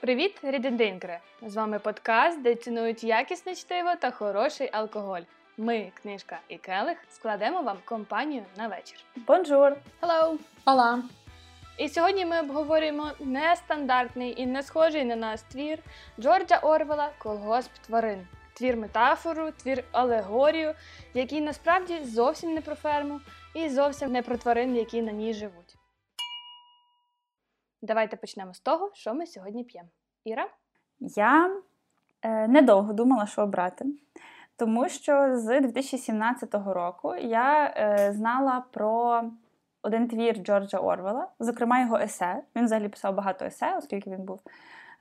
Привіт, рідендинкери! З вами подкаст, де цінують якісне чтиво та хороший алкоголь. Ми, книжка і келих, складемо вам компанію на вечір. Бонжур! Hello! Ола! І сьогодні ми обговорюємо нестандартний і не схожий на нас твір Джорджа Орвела Колгосп тварин. Твір метафору, твір алегорію, який насправді зовсім не про ферму і зовсім не про тварин, які на ній живуть. Давайте почнемо з того, що ми сьогодні п'ємо. Іра? Я е, недовго думала, що обрати, тому що з 2017 року я е, знала про один твір Джорджа Орвела, зокрема його есе. Він взагалі писав багато есе, оскільки він був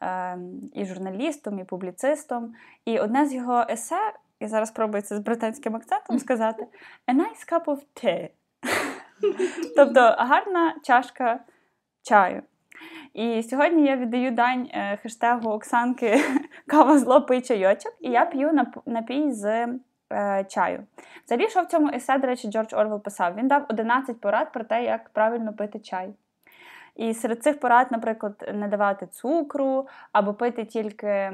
е, і журналістом, і публіцистом. І одне з його есе, я зараз спробую це з британським акцентом сказати: A nice cup of tea. Тобто гарна чашка чаю. І сьогодні я віддаю дань е, хештегу Оксанки Кава зло пий чайочок, і я п'ю напій з е, чаю. Взагалі, що в цьому есе, до речі, Джордж Орвел писав? Він дав 11 порад про те, як правильно пити чай. І серед цих порад, наприклад, не давати цукру або пити тільки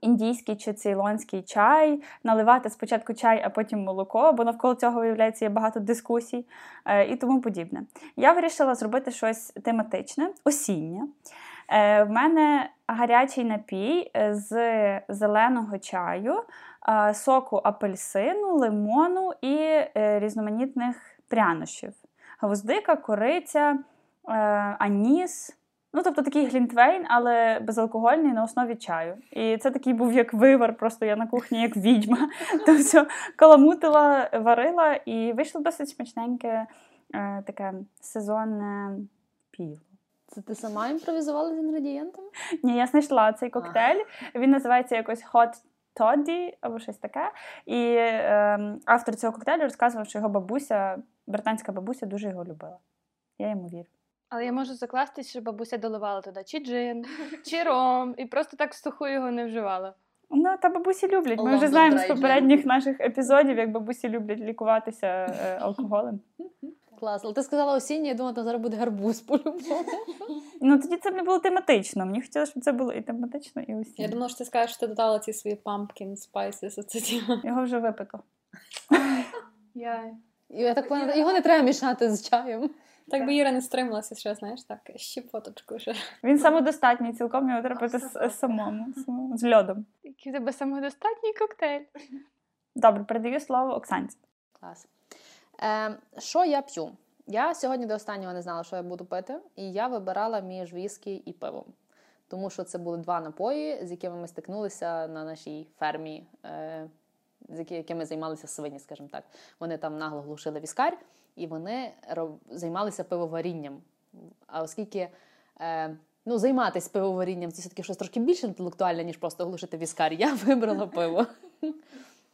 індійський чи цейлонський чай, наливати спочатку чай, а потім молоко, бо навколо цього, виявляється, є багато дискусій е, і тому подібне. Я вирішила зробити щось тематичне, осіннє. Е, В мене гарячий напій е, з зеленого чаю, е, соку апельсину, лимону і різноманітних прянощів. Гвоздика, кориця, аніс. Ну, тобто такий глінтвейн, але безалкогольний на основі чаю. І це такий був як вивар, просто я на кухні як відьма. То все каламутила, варила і вийшло досить смачненьке е, таке сезонне піво. Це ти сама імпровізувала з інгредієнтами? Ні, я знайшла цей коктейль. Він називається якось Hot Toddy або щось таке. І е, автор цього коктейлю розказував, що його бабуся, британська бабуся, дуже його любила. Я йому вірю. Але я можу закластись, що бабуся доливала туди чи джин, чи ром, і просто так в суху його не вживала. Ну, та бабусі люблять. Ми вже знаємо з попередніх наших епізодів, як бабусі люблять лікуватися е, алкоголем. Клас. Але ти сказала осіння, я думала, там зараз буде гарбуз по-любому. Ну тоді це б не було тематично. Мені хотілося, щоб це було і тематично, і усі. Я думала, що ти скажеш, що ти додала ці свої pumpkin spices, оце. Його вже випито. Я... Я так поняла, його не треба мішати з чаєм. Так би Іра не стрималася, що знаєш, так, щепоточку ще. Він самодостатній, цілком його треба пити самому, самому, з льодом. Який в тебе самодостатній коктейль. Добре, передаю слово Оксанці. Клас. Е, що я п'ю? Я сьогодні до останнього не знала, що я буду пити, і я вибирала між віскі і пивом. Тому що це були два напої, з якими ми стикнулися на нашій фермі, е, з якими займалися свині, скажімо так. Вони там нагло глушили віскарь, і вони займалися пивоварінням. А оскільки е, ну, займатися пивоварінням це все-таки щось трошки більш інтелектуальне, ніж просто глушити віскар, я вибрала пиво.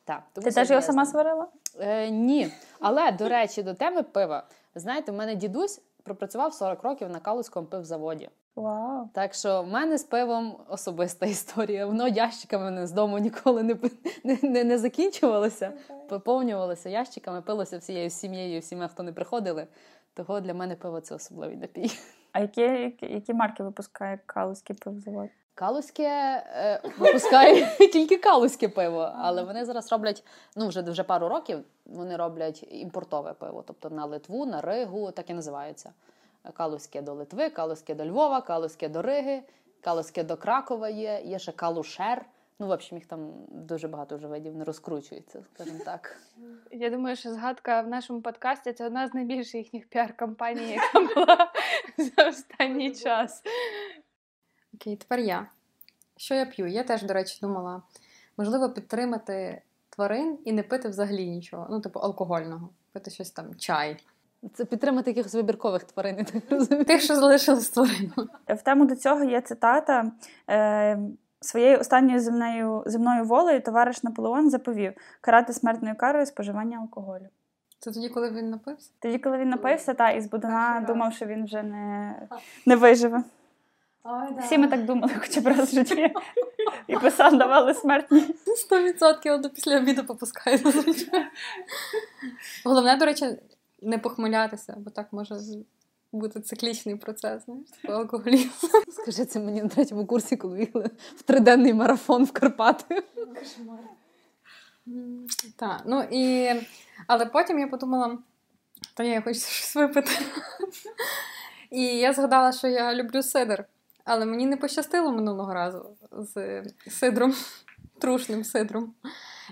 Так, Ти теж його сама сварила? Е, ні. Але, до речі, до теми пива. Знаєте, в мене дідусь пропрацював 40 років на Калузькому пивзаводі. Вау. Так що в мене з пивом особиста історія. Воно ящиками мене з дому ніколи не, не, не, не закінчувалося, поповнювалося ящиками, пилося всією сім'єю, всіма, хто не приходили. Того для мене пиво це особливий напій. А які, які, які марки випускає Калузький пивзавод? Калузьке е, випускає тільки калузьке пиво, але вони зараз роблять ну вже вже пару років. Вони роблять імпортове пиво, тобто на Литву, на Ригу, так і називаються. Калузьке до Литви, Калузьке до Львова, Калузьке до Риги, Калузьке до Кракова є, є ще Калушер. Ну, в общем, їх там дуже багато вже видів не розкручується, скажімо так. Я думаю, що згадка в нашому подкасті це одна з найбільших їхніх піар-кампаній, яка була за останній час. Окей, тепер я. Що я п'ю? Я теж, до речі, думала, можливо, підтримати тварин і не пити взагалі нічого. Ну, типу, алкогольного. Пити щось там, чай. Це підтримати якихось вибіркових тварин, я так розумію. Тих, що залишились тваринами. В тему до цього є цитата. Е, Своєю останньою земною, земною волею товариш Наполеон заповів карати смертною карою споживання алкоголю. Це тоді, коли він напився? Тоді, коли він напився, та із Будана Перший думав, що він вже не, не виживе. Ой, Всі ми так думали, хоча б раз в житті. І писав, давали смертні. 100% але після обіду попускаю. Головне, до речі, не похмелятися, бо так може бути циклічний процес, знаєш, алкоголізму. Скажи це мені на третьому курсі, коли їхали в триденний марафон в Карпати. Так, ну і... Але потім я подумала, та я хочу щось випити. І я згадала, що я люблю сидр, але мені не пощастило минулого разу з сидром, трушним сидром.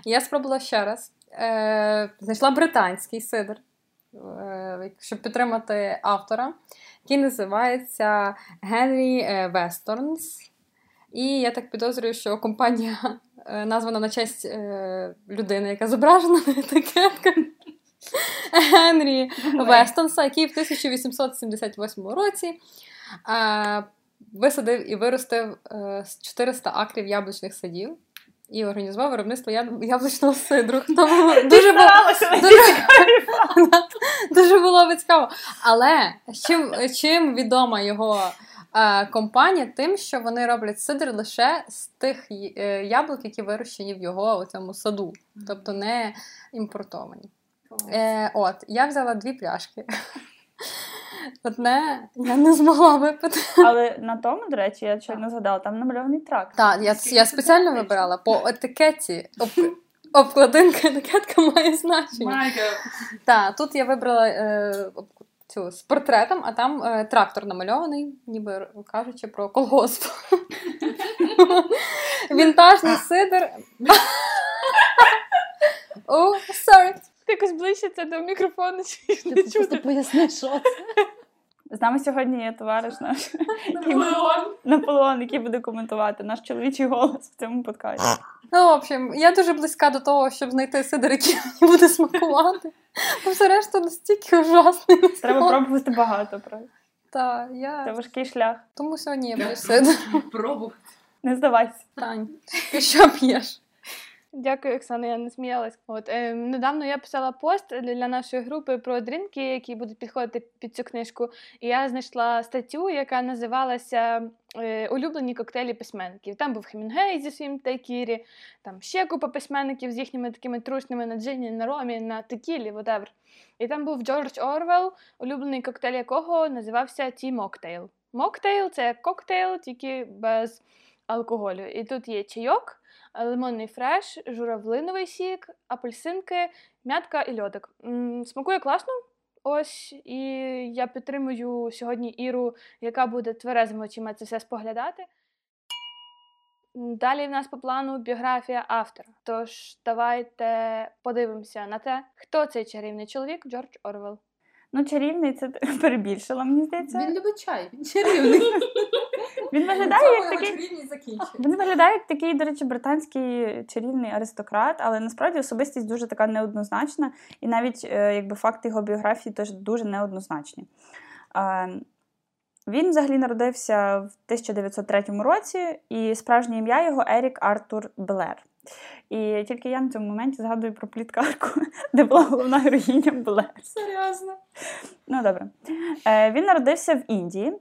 Я спробувала ще раз. Е, Знайшла британський сидр, щоб підтримати автора, який називається Генрі Весторнс. І я так підозрюю, що компанія е, названа на честь е, людини, яка зображена на етикетках. Генрі Вестонса, який в 1878 році е, висадив і виростив е, 400 акрів яблучних садів і організував виробництво яб- яблучного сидру. Тому дуже було, дуже, дуже було цікаво. Але чим, чим відома його е, компанія? Тим, що вони роблять сидр лише з тих е, яблук, які вирощені в його у цьому саду, тобто не імпортовані. Е, от, я взяла дві пляшки. Одне я не змогла випити. Але на тому, до речі, я щойно згадала, там намальований трак. Так, я, я спеціально вибирала по етикеті. Об, обкладинка етикетка має значення. Так, тут я вибрала е, цю з портретом, а там е, трактор намальований, ніби кажучи про колгосп. Вінтажний сидр. О, sorry. Якось ближче це до мікрофону, чи не просто поясни, що це. З нами сьогодні є товариш наш буде- Наполеон, який буде коментувати наш чоловічий голос в цьому подкасті. Ну, в общем, я дуже близька до того, щоб знайти сидр, який мені буде смакувати. Бо все решта настільки ужасний. Треба пробувати багато. правда. Так, Це важкий шлях. Тому сьогодні я буду сидр. Пробувати. Не здавайся. Тань, ти що п'єш? Дякую, Оксана, я не сміялась. От е, недавно я писала пост для нашої групи про дрінки, які будуть підходити під цю книжку. І я знайшла статтю, яка називалася е, Улюблені коктейлі письменників. Там був Хемінгвей зі своїм дайкірі, там ще купа письменників з їхніми такими трушними на джині, на ромі, на текілі, whatever. І там був Джордж Орвел, улюблений коктейль якого називався Tea Mocktail. Mocktail це коктейл, тільки без алкоголю. І тут є чайок лимонний фреш, журавлиновий сік, апельсинки, м'ятка і льодик. Смакує класно. Ось, і я підтримую сьогодні Іру, яка буде тверезими очима це все споглядати. Далі в нас по плану біографія автора. Тож давайте подивимося на те, хто цей чарівний чоловік Джордж Орвел. Ну, чарівний це перебільшила, мені здається. Він любить чай, він чарівний. Він виглядає як такий. Він виглядає як такий, до речі, британський чарівний аристократ, але насправді особистість дуже така неоднозначна, і навіть е, якби факти його біографії теж дуже неоднозначні. Е, Він взагалі народився в 1903 році, і справжнє ім'я його Ерік Артур Блер. І тільки я на цьому моменті згадую про пліткарку, де була головна героїня Блер. Серйозно. Ну, добре. Е, він народився в Індії.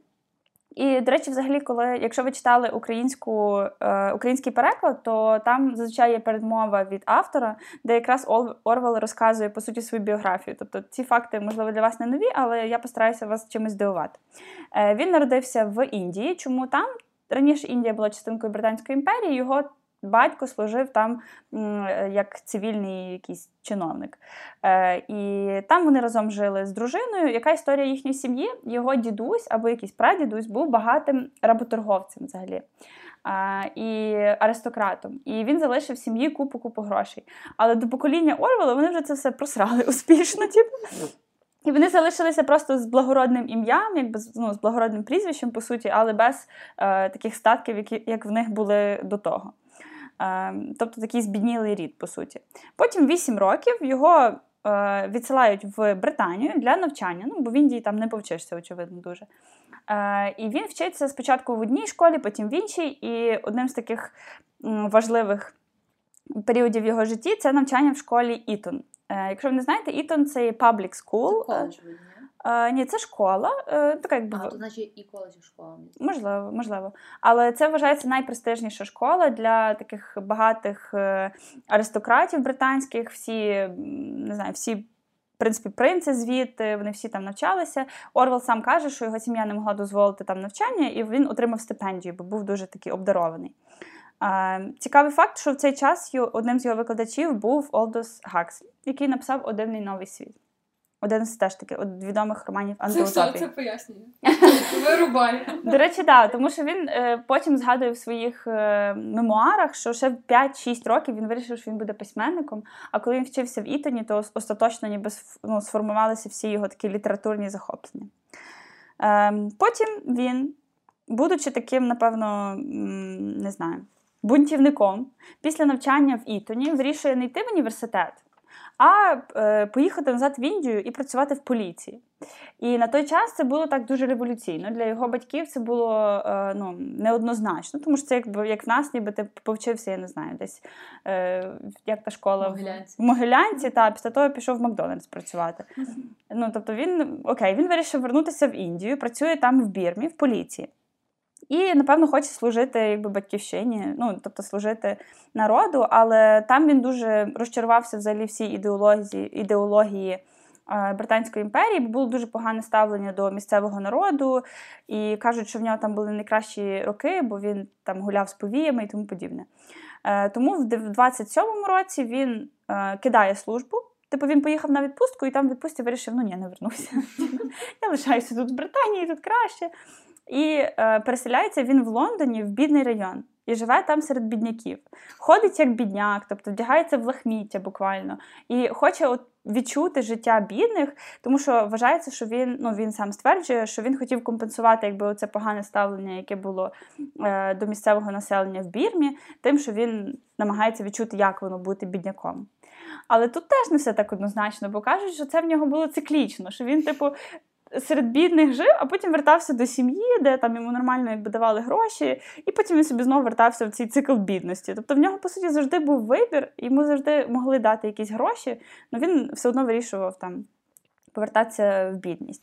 І, до речі, взагалі, коли, якщо ви читали українську, е, український переклад, то там зазвичай є передмова від автора, де якраз Орвел розказує по суті свою біографію. Тобто ці факти, можливо, для вас не нові, але я постараюся вас чимось здивувати. Е, він народився в Індії. Чому там? Раніше Індія була частинкою Британської імперії, його батько служив там е, як цивільний якийсь чиновник. Е, і там вони разом жили з дружиною. Яка історія їхньої сім'ї? Його дідусь або якийсь прадідусь був багатим работорговцем взагалі. А, і аристократом. І він залишив сім'ї купу-купу грошей. Але до покоління Орвела вони вже це все просрали успішно. Типу. І вони залишилися просто з благородним ім'ям, якби ну, з благородним прізвищем, по суті, але без е, таких статків, які, як в них були до того. Е, тобто такий збіднілий рід, по суті. Потім 8 років його е, відсилають в Британію для навчання, ну, бо в Індії там не повчишся, очевидно, дуже. Е, і він вчиться спочатку в одній школі, потім в іншій. І одним з таких важливих періодів його житті це навчання в школі Ітон. Е, якщо ви не знаєте, Ітон це є public school. Коледж, ні? Е, ні, це школа, е, така якби. А, то значить і коледж, і школа. Можливо, можливо. Але це вважається найпрестижніша школа для таких багатих е, аристократів британських. Всі, не знаю, всі принципі, принци звідти, вони всі там навчалися. Орвел сам каже, що його сім'я не могла дозволити там навчання, і він отримав стипендію, бо був дуже такий обдарований. Цікавий факт, що в цей час одним з його викладачів був Олдос Гакслі, який написав «Один новий світ. Один з теж таки відомих романів Це все антиутопії. це пояснює. Вирубай. До речі, так, тому що він е, потім згадує в своїх е, мемуарах, що ще в 5-6 років він вирішив, що він буде письменником. А коли він вчився в Ітоні, то остаточно ніби ну, сформувалися всі його такі літературні захоплення. Е, потім він, будучи таким, напевно, не знаю, бунтівником, після навчання в Ітоні вирішує не йти в університет а е, поїхати назад в Індію і працювати в поліції. І на той час це було так дуже революційно. Для його батьків це було е, ну, неоднозначно, тому що це якби як в нас, ніби ти повчився, я не знаю, десь е, як та школа Могилянці. в Могилянці, та після того пішов в Макдональдс працювати. Ну тобто він окей, він вирішив вернутися в Індію, працює там в Бірмі, в поліції. І, напевно, хоче служити якби батьківщині, ну тобто служити народу, але там він дуже розчарувався взагалі всій ідеології ідеології Британської імперії, було дуже погане ставлення до місцевого народу, і кажуть, що в нього там були найкращі роки, бо він там гуляв з повіями і тому подібне. Е, тому в 27-му році він е, кидає службу. Типу він поїхав на відпустку і там в відпустці вирішив, ну ні, не вернуся. Я лишаюся тут в Британії, тут краще. І е, переселяється він в Лондоні в бідний район і живе там серед бідняків. Ходить як бідняк, тобто вдягається в лахміття буквально, і хоче от відчути життя бідних, тому що вважається, що він ну він сам стверджує, що він хотів компенсувати якби оце погане ставлення, яке було е, до місцевого населення в Бірмі, тим, що він намагається відчути, як воно бути бідняком. Але тут теж не все так однозначно, бо кажуть, що це в нього було циклічно, що він, типу, серед бідних жив, а потім вертався до сім'ї, де там йому нормально якби давали гроші, і потім він собі знову вертався в цей цикл бідності. Тобто в нього, по суті, завжди був вибір, йому завжди могли дати якісь гроші, але він все одно вирішував там повертатися в бідність.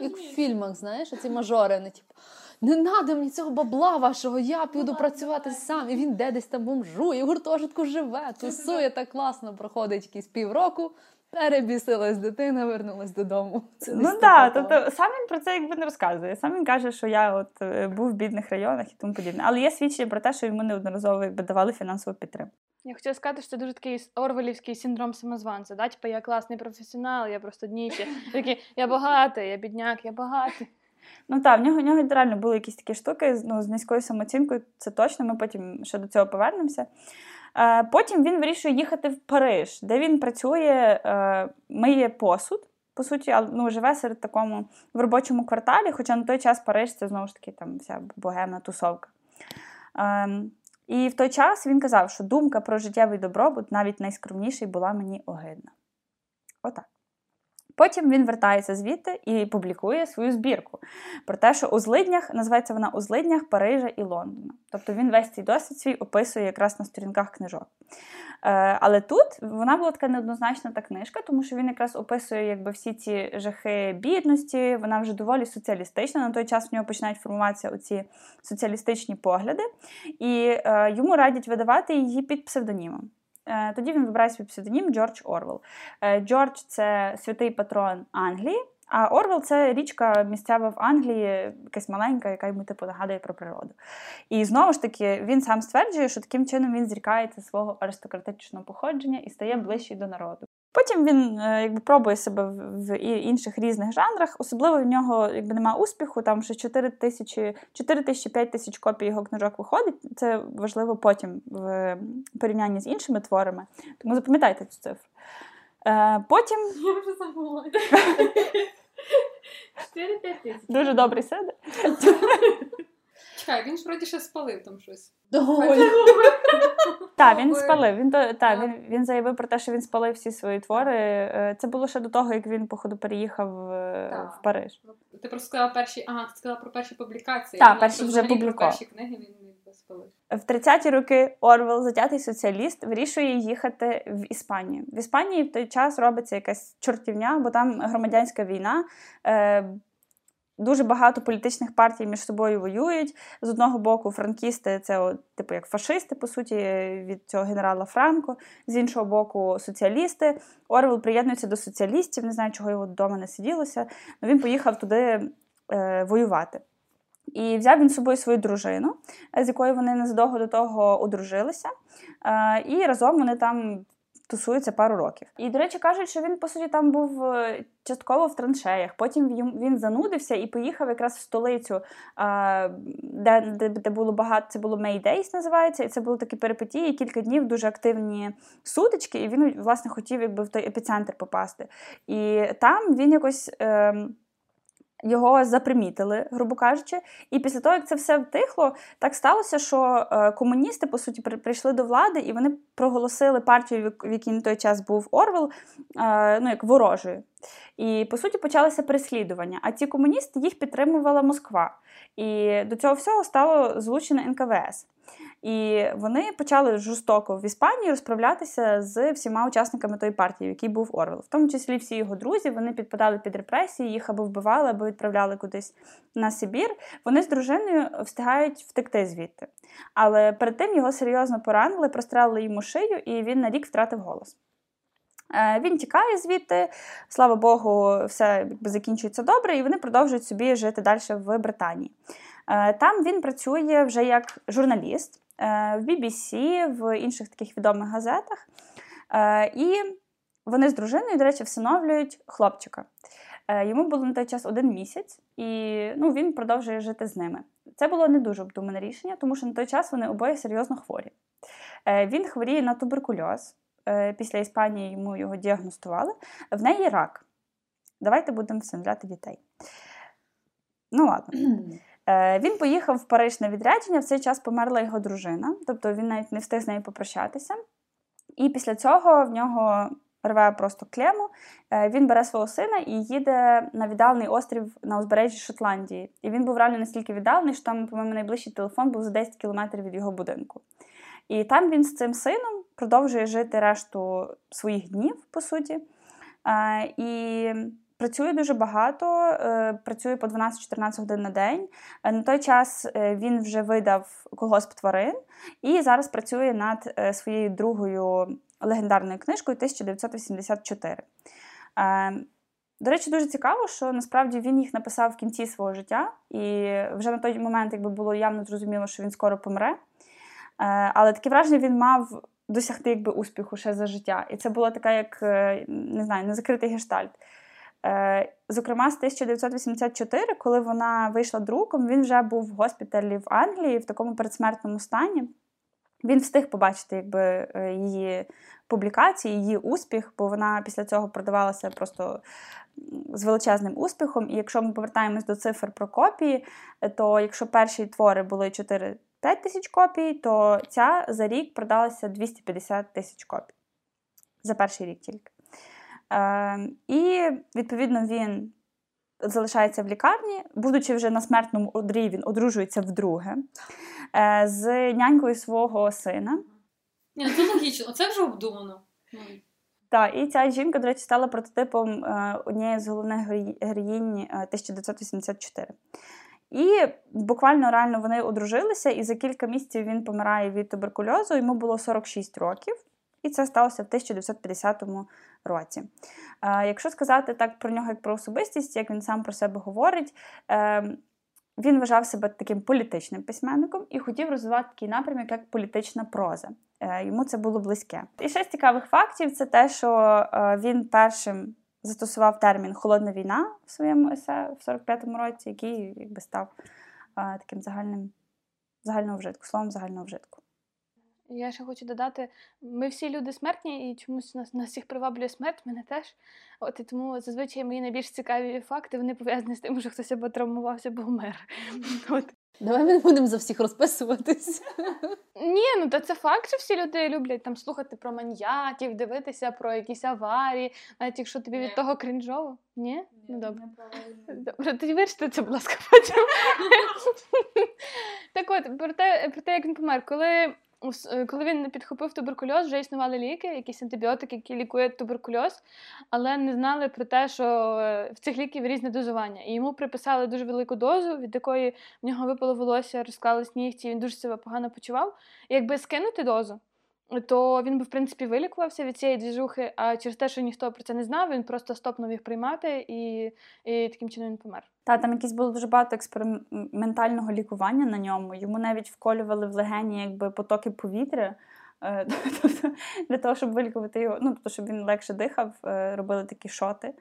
Як в фільмах, знаєш, ці мажори, не типу. Не надо мені цього бабла вашого, я піду працювати сам. І він де десь там бомжує, в гуртожитку живе, тусує так класно, проходить якісь півроку, Перебісилась дитина, вернулась додому. Це ну так, тобто сам він про це якби не розказує. Сам він каже, що я от е, був в бідних районах і тому подібне. Але є свідчення про те, що йому неодноразово якби давали фінансову підтримку. Я хотіла сказати, що це дуже такий орвелівський синдром самозванця. Да? Типу, я класний професіонал, я просто дніще. Такий, я багатий, я бідняк, я багатий. Ну так, в нього в нього реально були якісь такі штуки ну, з низькою самооцінкою, це точно. Ми потім ще до цього повернемося. Е, потім він вирішує їхати в Париж, де він працює, е, миє посуд. По суті, ну, живе серед такому в робочому кварталі, хоча на той час Париж це знову ж таки там вся богемна тусовка. Ем, і в той час він казав, що думка про життєвий добробут, навіть найскромніший, була мені огидна. Отак. Потім він вертається звідти і публікує свою збірку про те, що у злиднях називається вона у злиднях Парижа і Лондона. Тобто він весь цей досвід свій описує якраз на сторінках книжок. Е, але тут вона була така неоднозначна та книжка, тому що він якраз описує якби всі ці жахи бідності. Вона вже доволі соціалістична. На той час в нього починають формуватися оці соціалістичні погляди, і е, йому радять видавати її під псевдонімом. Е, тоді він вибирає свій псевдонім Джордж Орвел. Е, Джордж це святий патрон Англії, а Орвел це річка місцева в Англії, якась маленька, яка йому типу нагадує про природу. І знову ж таки, він сам стверджує, що таким чином він зрікається свого аристократичного походження і стає ближчий до народу. Потім він е, якби пробує себе в інших різних жанрах. Особливо в нього якби немає успіху. Там ще 4 тисячі 4 тисячі 5 тисяч копій його книжок виходить. Це важливо потім в порівнянні з іншими творами. Тому запам'ятайте цю цифру. Е, потім я вже забула. 4-5 тисяч. Дуже добрий седер. Чекай, він ж вроді ще спалив там щось. Так, він спалив. Він та, він, він заявив про те, що він спалив всі свої твори. Е, це було ще до того, як він, походу, переїхав е, так. в Париж. Ти просто сказала перші, ага, ти сказала про перші публікації. Так, перші вже публікував. перші книги він спалив. В 30-ті роки Орвел, затятий соціаліст, вирішує їхати в Іспанію. В Іспанії в той час робиться якась чортівня, бо там громадянська війна. Дуже багато політичних партій між собою воюють. З одного боку, франкісти це типу як фашисти, по суті, від цього генерала Франко. З іншого боку, соціалісти. Орвел приєднується до соціалістів. Не знаю, чого його вдома не сиділося. але він поїхав туди е, воювати. І взяв він з собою свою дружину, з якою вони незадовго до того одружилися. Е, і разом вони там тусуються пару років. І, до речі, кажуть, що він, по суті, там був е, частково в траншеях. Потім він занудився і поїхав якраз в столицю, де де, де було багато, це було May Days, називається, і це були такі перипетії, кілька днів дуже активні сутички, і він, власне, хотів якби в той епіцентр попасти. І там він якось. Е, його запримітили, грубо кажучи. І після того, як це все втихло, так сталося, що е, комуністи, по суті, прийшли до влади, і вони проголосили партію, в якій на той час був Орвел, е, ну як ворожою. І по суті почалися переслідування. А ці комуністи їх підтримувала Москва. І до цього всього стало злучене НКВС. І вони почали жорстоко в Іспанії розправлятися з всіма учасниками тої партії, в якій був Орвел. В тому числі всі його друзі вони підпадали під репресії, їх або вбивали, або відправляли кудись на Сибір. Вони з дружиною встигають втекти звідти. Але перед тим його серйозно поранили, прострелили йому шию, і він на рік втратив голос. Е, він тікає звідти, слава Богу, все якби закінчується добре, і вони продовжують собі жити далі в Британії. Е, там він працює вже як журналіст е, в BBC, в інших таких відомих газетах. І вони з дружиною, до речі, всиновлюють хлопчика. Йому було на той час один місяць, і ну, він продовжує жити з ними. Це було не дуже обдумане рішення, тому що на той час вони обоє серйозно хворі. Він хворіє на туберкульоз. Е, після Іспанії йому його діагностували. В неї рак. Давайте будемо всиновляти дітей. Ну, ладно. Е, він поїхав в Париж на відрядження, в цей час померла його дружина, тобто він навіть не встиг з нею попрощатися. І після цього в нього рве просто клему. Е, він бере свого сина і їде на віддалений острів на узбережжі Шотландії. І він був реально настільки віддалений, що там, по-моєму, найближчий телефон був за 10 кілометрів від його будинку. І там він з цим сином продовжує жити решту своїх днів, по суті. І працює дуже багато, е, працює по 12-14 годин на день. Е, на той час е, він вже видав колгосп тварин і зараз працює над своєю другою легендарною книжкою 1984. До речі, дуже цікаво, що насправді він їх написав в кінці свого життя, і вже на той момент, якби було явно зрозуміло, що він скоро помре. Але таке враження він мав досягти якби, успіху ще за життя. І це була така, як е, не знаю, незакритий гештальт. Е, зокрема, з 1984, коли вона вийшла друком, він вже був в госпіталі в Англії в такому передсмертному стані. Він встиг побачити якби, е, її публікації, її успіх, бо вона після цього продавалася просто з величезним успіхом. І якщо ми повертаємось до цифр про копії, то якщо перші твори були 4 5 тисяч копій, то ця за рік продалася 250 тисяч копій. За перший рік тільки. Е, І, відповідно, він залишається в лікарні, будучи вже на смертному одрі, він одружується вдруге е, з нянькою свого сина. Ні, ну Це логічно, це вже обдумано. Так, і ця жінка, до речі, стала прототипом е, однієї з головних героїнь 1984. І буквально реально вони одружилися, і за кілька місяців він помирає від туберкульозу. Йому було 46 років, і це сталося в 1950 році. Е, якщо сказати так про нього як про особистість, як він сам про себе говорить. Е, він вважав себе таким політичним письменником і хотів розвивати такий напрямок, як політична проза. Е, йому це було близьке. І ще з цікавих фактів це те, що він першим застосував термін холодна війна в своєму есе в 45-му році, який якби став а, таким загальним загального вжитку, словом загального вжитку. Я ще хочу додати: ми всі люди смертні, і чомусь нас нас всіх приваблює смерть, мене теж. От і тому зазвичай мої найбільш цікаві факти вони пов'язані з тим, що хтось або травмувався, або вмер. От. Давай ми не будемо за всіх розписуватись. Ні, ну то це факт, що всі люди люблять там слухати про маньяків, дивитися про якісь аварії, навіть якщо тобі від того крінжово. Ні? Ну добре. Добре, тоді вирішите це, будь ласка, потім. Так от, про те, про те, як він помер. Коли коли він підхопив туберкульоз, вже існували ліки, якісь антибіотики, які лікують туберкульоз, але не знали про те, що е, в цих ліків різне дозування. І йому приписали дуже велику дозу, від якої в нього випало волосся, розклались нігті, він дуже себе погано почував. І якби скинути дозу, то він би, в принципі, вилікувався від цієї двіжухи, а через те, що ніхто про це не знав, він просто стопнув їх приймати, і, і таким чином він помер. Та там якісь було дуже багато експериментального лікування на ньому. Йому навіть вколювали в легені якби потоки повітря. е, Тобто для того, щоб вилікувати його, ну тобто, щоб він легше дихав, е, робили такі шоти.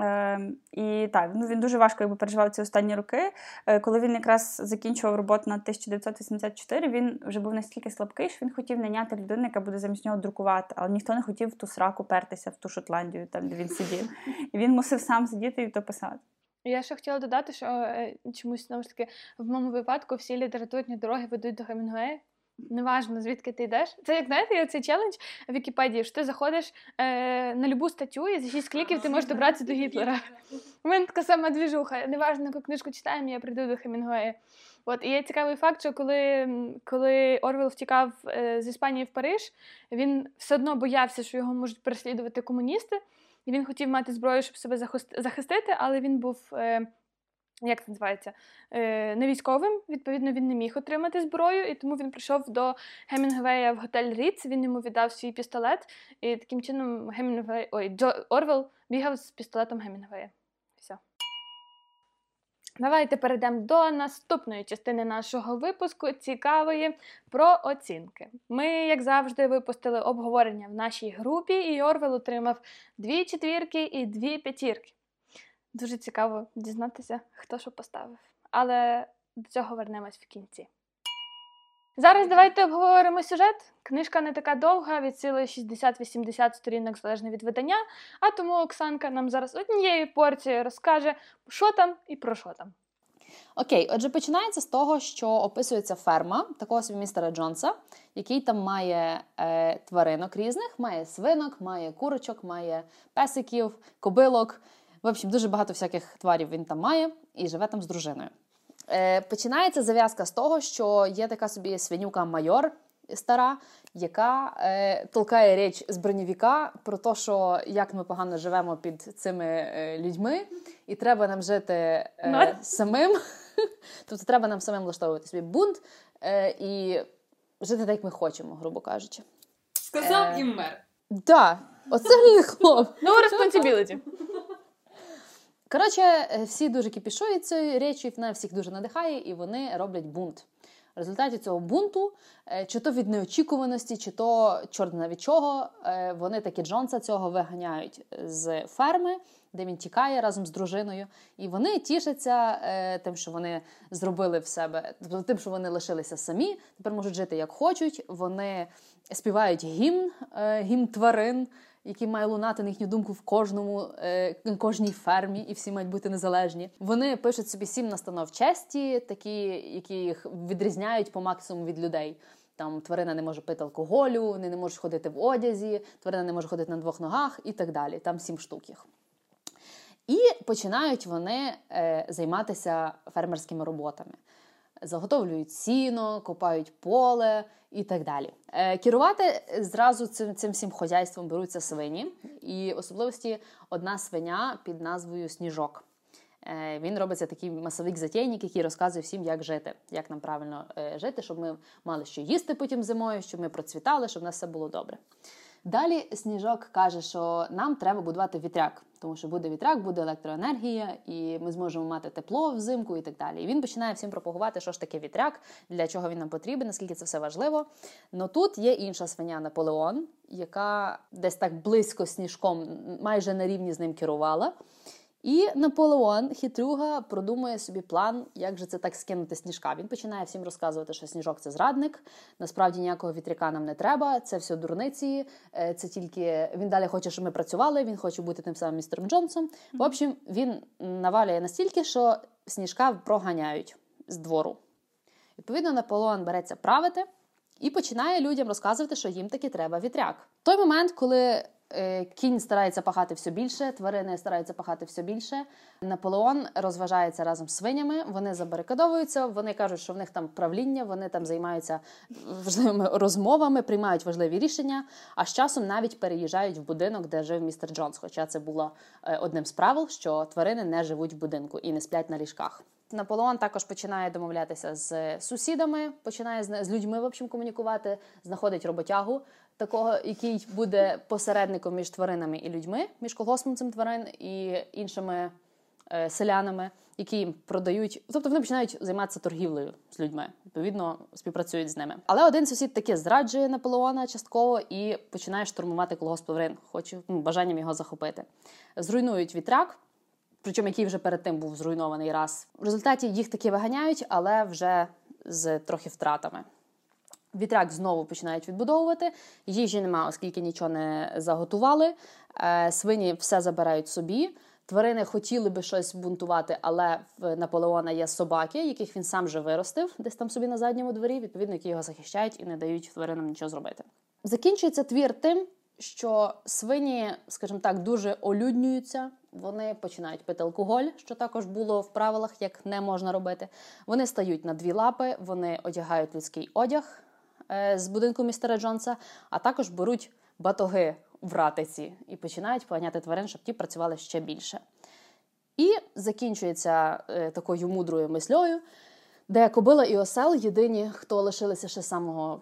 Е, і так, ну, він дуже важко якби, переживав ці останні роки. Е, коли він якраз закінчував роботу на 1984, він вже був настільки слабкий, що він хотів найняти людину, яка буде замість нього друкувати, але ніхто не хотів в ту сраку пертися в ту Шотландію, там де він сидів. І він мусив сам сидіти і то писати. Я ще хотіла додати, що е, чомусь знову ж таки в моєму випадку всі літературні дороги ведуть до Хемінгуея. Неважно, звідки ти йдеш. Це як знаєте, цей челендж в Вікіпедії, що ти заходиш е, на любу статтю і за 6 кліків ти можеш добратися до Гітлера. У мене така сама двіжуха. Неважно, яку книжку читаємо, я прийду до Хемінгуея. От і є цікавий факт, що коли, коли Орвел втікав е, з Іспанії в Париж, він все одно боявся, що його можуть переслідувати комуністи. І він хотів мати зброю, щоб себе захист- захистити, але він був. Е, як це називається? Е, не військовим, відповідно, він не міг отримати зброю, і тому він прийшов до Гемінгвея в готель Ріц, він йому віддав свій пістолет, і таким чином Гемінгвей, ой, Джо, Орвел бігав з пістолетом Гемінгвея. Все. Давайте перейдемо до наступної частини нашого випуску, цікавої про оцінки. Ми, як завжди, випустили обговорення в нашій групі, і Орвел отримав дві четвірки і дві п'ятірки. Дуже цікаво дізнатися, хто що поставив. Але до цього вернемось в кінці. Зараз давайте обговоримо сюжет. Книжка не така довга, від сили 60-80 сторінок залежно від видання. А тому Оксанка нам зараз однією порцією розкаже, що там і про що там. Окей, отже, починається з того, що описується ферма такого собі містера Джонса, який там має е, тваринок різних, має свинок, має курочок, має песиків, кобилок. В общем, дуже багато всяких тварів він там має і живе там з дружиною. Е, починається зав'язка з того, що є така собі свинюка майор стара, яка е, толкає річ з бронєвіка про те, що як ми погано живемо під цими е, людьми, і треба нам жити е, самим. Тобто треба нам самим влаштовувати собі бунт е, і жити так, як ми хочемо, грубо кажучи. Сказав Е. і мер. Да, оце не хлоп. Ну, responsibility. Коротше, е, всі дуже кіпішують цією речі, вона всіх дуже надихає, і вони роблять бунт. В результаті цього бунту, е, чи то від неочікуваності, чи то чорт від чого, е, вони таки Джонса цього виганяють з ферми, де він тікає разом з дружиною. І вони тішаться тим, що вони зробили в себе, тим, що вони лишилися самі, тепер можуть жити як хочуть. Вони співають гімн, гімн тварин який має лунати на їхню думку в кожному е, кожній фермі, і всі мають бути незалежні. Вони пишуть собі сім настанов честі, такі, які їх відрізняють по максимуму від людей. Там тварина не може пити алкоголю, вони не можуть ходити в одязі, тварина не може ходити на двох ногах і так далі. Там сім штук їх. І починають вони е, займатися фермерськими роботами. Заготовлюють сіно, копають поле і так далі. Е, керувати зразу цим, цим всім хозяйством беруться свині, і особливості одна свиня під назвою Сніжок. Е, він робиться такий масовик затейник, який розказує всім, як жити, як нам правильно е, жити, щоб ми мали що їсти потім зимою, щоб ми процвітали, щоб в нас все було добре. Далі Сніжок каже, що нам треба будувати вітряк, тому що буде вітряк, буде електроенергія, і ми зможемо мати тепло взимку і так далі. І він починає всім пропагувати, що ж таке вітряк, для чого він нам потрібен, наскільки це все важливо. Но тут є інша свиня Наполеон, яка десь так близько сніжком, майже на рівні з ним керувала. І Наполеон, хитрюга, продумує собі план, як же це так скинути сніжка. Він починає всім розказувати, що сніжок це зрадник. Насправді ніякого вітряка нам не треба. Це все дурниці. е, Це тільки він далі хоче, щоб ми працювали. Він хоче бути тим самим містером Джонсом. В общем, він навалює настільки, що сніжка проганяють з двору. Відповідно, Наполеон береться правити і починає людям розказувати, що їм таки треба вітряк. В той момент, коли Кінь старається пахати все більше, тварини стараються пахати все більше. Наполеон розважається разом з свинями. Вони забарикадовуються. Вони кажуть, що в них там правління, вони там займаються важливими розмовами, приймають важливі рішення. А з часом навіть переїжджають в будинок, де жив містер Джонс. Хоча це було е, одним з правил, що тварини не живуть в будинку і не сплять на ліжках. Наполеон також починає домовлятися з сусідами, починає з, з людьми в общем, комунікувати, знаходить роботягу, такого, який буде посередником між тваринами і людьми, між колгоспницем тварин і іншими е, селянами, які їм продають. Тобто вони починають займатися торгівлею з людьми, відповідно, співпрацюють з ними. Але один сусід таки зраджує Наполеона частково і починає штурмувати колгосп тварин, хоче ну, бажанням його захопити. Зруйнують вітряк. Причому який вже перед тим був зруйнований раз. В результаті їх таки виганяють, але вже з трохи втратами. Вітряк знову починають відбудовувати. Їжі нема, оскільки нічого не заготували. Е, Свині все забирають собі. Тварини хотіли би щось бунтувати, але в Наполеона є собаки, яких він сам же виростив, десь там собі на задньому дворі, відповідно, які його захищають і не дають тваринам нічого зробити. Закінчується твір тим, що свині, скажімо так, дуже олюднюються. Вони починають пити алкоголь, що також було в правилах, як не можна робити. Вони стають на дві лапи, вони одягають людський одяг е, з будинку містера Джонса, а також беруть батоги в ратиці і починають поганяти тварин, щоб ті працювали ще більше. І закінчується е, такою мудрою мислею, де кобила і осел єдині, хто лишилися ще самого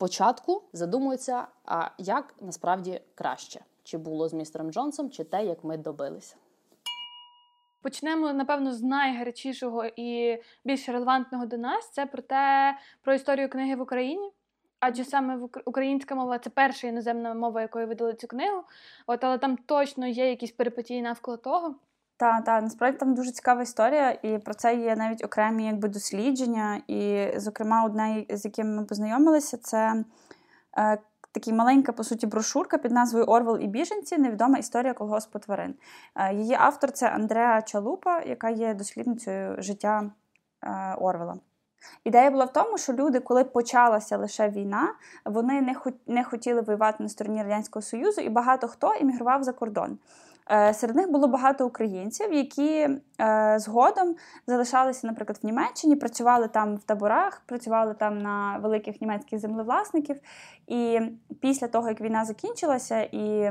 початку, задумуються, а як насправді краще, чи було з містером Джонсом, чи те, як ми добилися. Почнемо, напевно, з найгарячішого і більш релевантного до нас. Це про те, про історію книги в Україні. Адже саме українська мова це перша іноземна мова, якою видали цю книгу. От, але там точно є якісь перипетії навколо того. Та, та, насправді там дуже цікава історія, і про це є навіть окремі якби, дослідження. І, зокрема, одне, з яким ми познайомилися, це е, така маленька, по суті, брошурка під назвою Орвел і біженці. Невідома історія колгоспу тварин. Е, її автор це Андреа Чалупа, яка є дослідницею життя е, Орвела. Ідея була в тому, що люди, коли почалася лише війна, вони не, не хотіли воювати на стороні Радянського Союзу, і багато хто іммігрував за кордон. Е, Серед них було багато українців, які е, згодом залишалися, наприклад, в Німеччині, працювали там в таборах, працювали там на великих німецьких землевласників. І після того, як війна закінчилася, і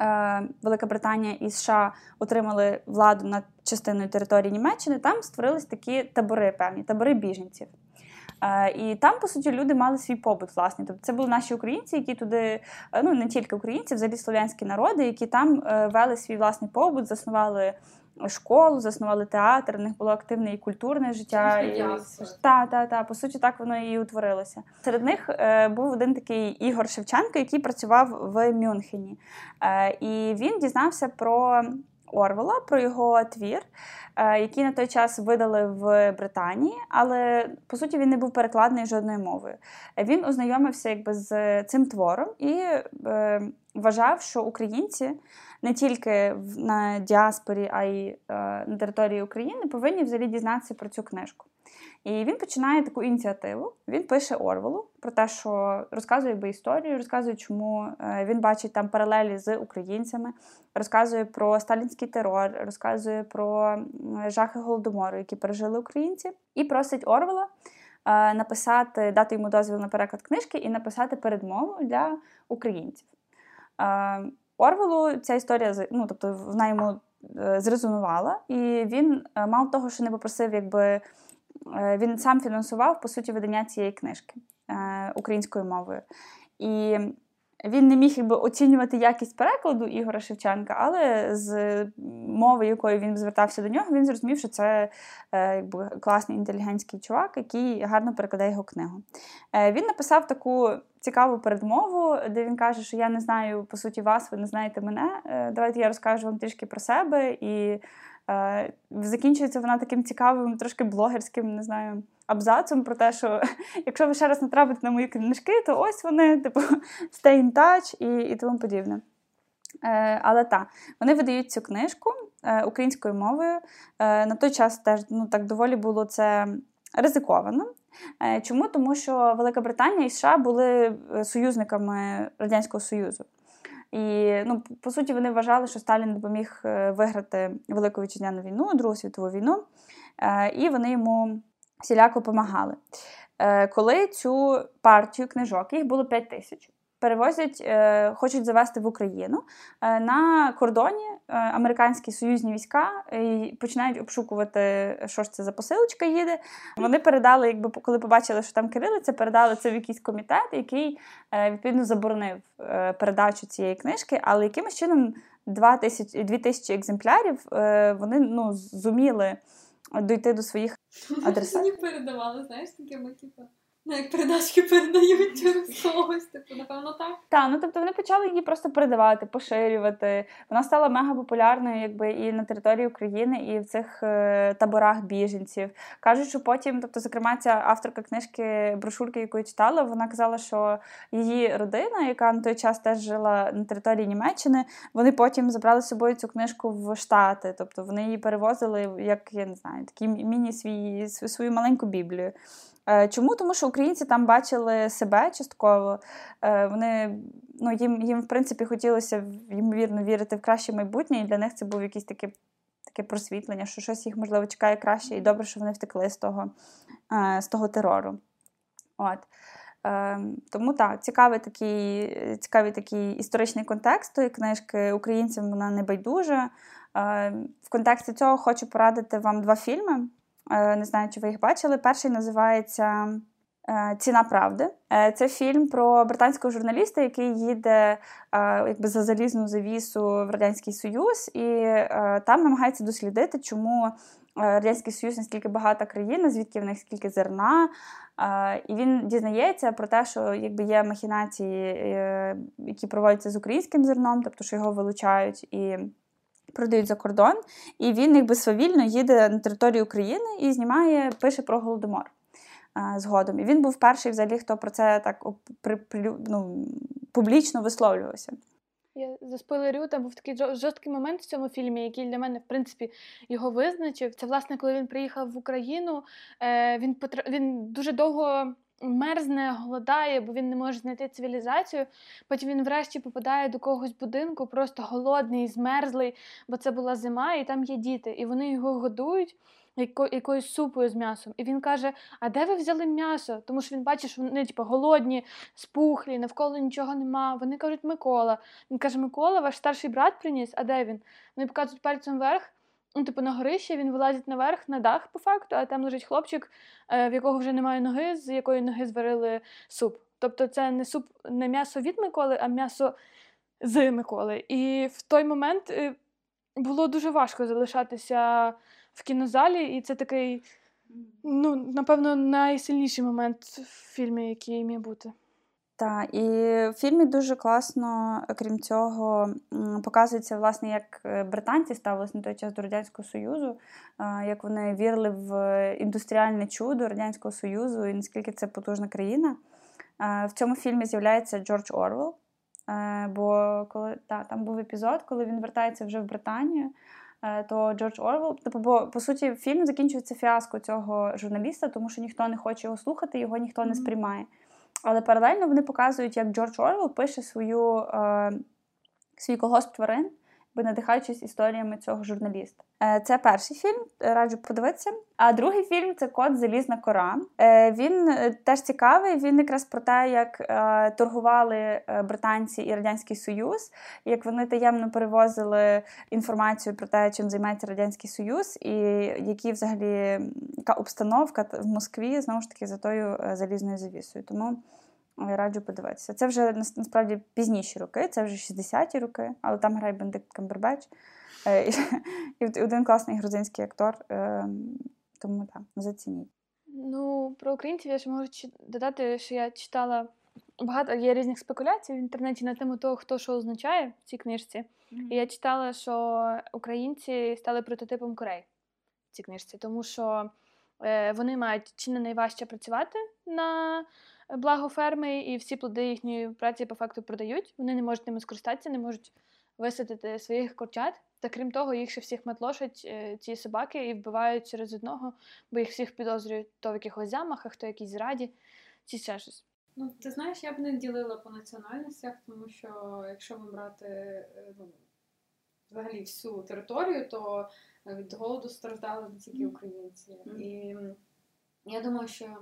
е, Велика Британія і США отримали владу над частиною території Німеччини, там створились такі табори, певні табори біженців. Е, І там, по суті, люди мали свій побут, власне. Тобто це були наші українці, які туди, е, ну не тільки українці, взагалі слов'янські народи, які там е, вели свій власний побут, заснували школу, заснували театр, в них було активне і культурне життя. І... Та, та, та, по суті, так воно і утворилося. Серед них е, був один такий Ігор Шевченко, який працював в Мюнхені. Е, і він дізнався про Орвела, про його твір, е, який на той час видали в Британії, але по суті він не був перекладений жодною мовою. Він ознайомився якби з цим твором і е, вважав, що українці не тільки на діаспорі, а й е, на території України повинні взагалі дізнатися про цю книжку. І він починає таку ініціативу. Він пише Орвелу про те, що розказує би історію, розказує, чому е, він бачить там паралелі з українцями, розказує про сталінський терор, розказує про жахи голодомору, які пережили українці, і просить Орвела е, написати, дати йому дозвіл на переклад книжки і написати передмову для українців. Е, Орвелу ця історія ну, тобто вона йому зрезонувала, і він мало того, що не попросив, якби він сам фінансував по суті видання цієї книжки е, українською мовою. І він не міг якби, оцінювати якість перекладу Ігора Шевченка, але з мови, якою він звертався до нього, він зрозумів, що це е, якби, класний інтелігентський чувак, який гарно перекладає його книгу. Е, він написав таку цікаву передмову, де він каже, що я не знаю по суті вас, ви не знаєте мене. Е, давайте я розкажу вам трішки про себе. І е, закінчується вона таким цікавим, трошки блогерським, не знаю. Абзацом про те, що якщо ви ще раз натрапите на мої книжки, то ось вони, типу, stay in touch і, і тому подібне. Е, але так, вони видають цю книжку е, українською мовою. Е, на той час теж ну, так доволі було це ризиковано. Е, чому? Тому що Велика Британія і США були е, союзниками Радянського Союзу. І ну, по суті, вони вважали, що Сталін допоміг е, виграти Велику вітчизняну війну, Другу світову війну, е, і вони йому всіляко допомагали. Е, Коли цю партію книжок, їх було 5 тисяч, перевозять, е, хочуть завести в Україну. Е, На кордоні е, американські союзні війська е, починають обшукувати, що ж це за посилочка їде. Вони передали, якби коли побачили, що там кирилиця, передали це в якийсь комітет, який е, відповідно заборонив е, передачу цієї книжки, але якимось чином 2 тисячі, 2 тисячі екземплярів вони ну, зуміли дойти до своїх адресатів. Мені передавали, знаєш, такими, типу, ну як передачки передають через когось, типу, напевно, так. Так, ну тобто вони почали її просто передавати, поширювати. Вона стала мега популярною, якби і на території України, і в цих е, таборах біженців. Кажуть, що потім, тобто, зокрема, ця авторка книжки брошурки, яку я читала, вона казала, що її родина, яка на той час теж жила на території Німеччини, вони потім забрали з собою цю книжку в Штати. Тобто вони її перевозили як я не знаю, такий міні свій свою маленьку біблію. Е, Чому? Тому що українці там бачили себе частково. Е, Вони ну, їм, їм, в принципі, хотілося ймовірно вірити в краще майбутнє, і для них це був якийсь таке, таке просвітлення, що щось їх, можливо, чекає краще, і добре, що вони втекли з того, е, з того терору. От. Тому так, цікавий такий, цікавий такий історичний контекст тої книжки. Українцям вона не байдужа. В контексті цього хочу порадити вам два фільми. Е, Не знаю, чи ви їх бачили. Перший називається е, Ціна правди. Е, Це фільм про британського журналіста, який їде якби за залізну завісу в Радянський Союз, і там намагається дослідити, чому Радянський Союз наскільки багата країна, звідки в них скільки зерна. І він дізнається про те, що якби є махінації, які проводяться з українським зерном, тобто що його вилучають і продають за кордон. І він якби свавільно їде на територію України і знімає, пише про голодомор е, згодом. І він був перший, взагалі, хто про це так при, при, ну, публічно висловлювався. Я заспойлерю, там був такий жо- жорсткий момент в цьому фільмі, який для мене, в принципі, його визначив. Це, власне, коли він приїхав в Україну, е, він, потр... він дуже довго мерзне, голодає, бо він не може знайти цивілізацію. Потім він врешті попадає до когось будинку, просто голодний, змерзлий, бо це була зима, і там є діти. І вони його годують. яко- Якоюсь супою з м'ясом. І він каже: А де ви взяли м'ясо? Тому що він бачить, що вони типу, голодні, спухлі, навколо нічого нема. Вони кажуть, Микола. Він каже: Микола, ваш старший брат приніс, а де він? Вони показують пальцем вверх. Ну, типу, на горище він вилазить наверх, на дах, по факту, а там лежить хлопчик, е, в якого вже немає ноги, з якої ноги зварили суп. Тобто, це не суп, не м'ясо від Миколи, а м'ясо з Миколи. І в той момент е, було дуже важко залишатися в кінозалі, і це такий, ну, напевно, найсильніший момент в фільмі, який міг бути. Так, і в фільмі дуже класно, крім цього, показується, власне, як е, британці ставилися на той час до Радянського Союзу, е, як вони вірили в індустріальне чудо Радянського Союзу і наскільки це потужна країна. Е, В цьому фільмі з'являється Джордж Орвел. Е, Бо коли та, там був епізод, коли він вертається вже в Британію, е, то Джордж Орвел, типу, бо по суті, фільм закінчується фіаско цього журналіста, тому що ніхто не хоче його слухати, його ніхто не сприймає. Але паралельно вони показують, як Джордж Орвел пише свою, е, свій колгосп тварин, надихаючись історіями цього журналіста. Е, це перший фільм, раджу подивитися. А другий фільм це Кот Залізна кора. Е, він е, теж цікавий. Він якраз про те, як торгували британці і Радянський Союз, як вони таємно перевозили інформацію про те, чим займається Радянський Союз, і які взагалі яка обстановка в Москві знову ж таки за тою залізною завісою. Тому раджу подивитися. Це вже насправді пізніші роки, це вже 60-ті роки, але там грає Бендикт Камбербеч. Е, І, один класний грузинський актор. е, Тому так, зацініть. Ну, про українців я ще можу додати, що я читала багато є різних спекуляцій в інтернеті на тему того, хто що означає в цій книжці. І я читала, що українці стали прототипом Корей в цій книжці, тому що е, вони мають чи не найважче працювати на благо ферми, і всі плоди їхньої праці по факту продають. Вони не можуть ними скористатися, не можуть висадити своїх курчат. Та крім того, їх ще всіх метлошать е, ці собаки і вбивають через одного, бо їх всіх підозрюють то в якихось замахах, то в якійсь зраді, чи ще щось. Ну, ти знаєш, я б не ділила по національностях, тому що якщо ми брати е, ну, взагалі всю територію, то е, від голоду страждали не тільки українці. Мгм. І я думаю, що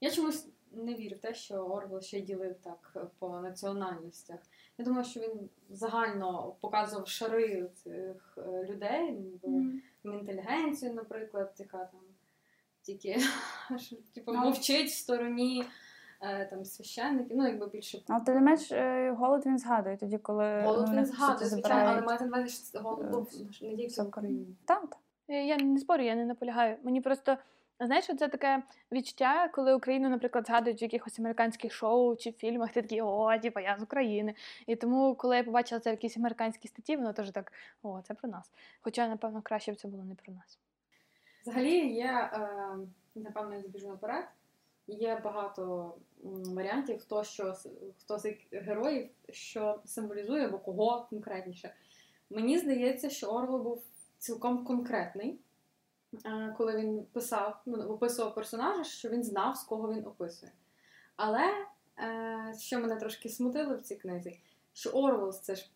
я чомусь не вірю в те, що Орвел ще ділив так по національностях. Я думаю, що він загально показував шари цих е, людей, ніби інтелігенцію, наприклад, яка там тільки типу, Ну. мовчить в стороні е, там священників, ну якби більше Але тим не менш, е, голод він згадує тоді, коли голод ну, він по суті, згадує, звичайно, але маєте на увазі, що голод був не тільки в Україні. Так, так. Я не спорю, я не наполягаю. Мені просто знаєш, це таке відчуття, коли Україну, наприклад, згадують в якихось американських шоу чи фільмах, ти такий, о, типа, я з України. І тому, коли я побачила це в якійсь американській статті, воно теж так, о, це про нас. Хоча, напевно, краще б це було не про нас. Взагалі є, е, напевно, я забіжу наперед. Є багато варіантів, хто що хто з героїв, що символізує або кого конкретніше. Мені здається, що Орвел був цілком конкретний, коли він писав, ну, описував персонажа, що він знав, з кого він описує. Але е, що мене трошки смутило в цій книзі, що Орвел це ж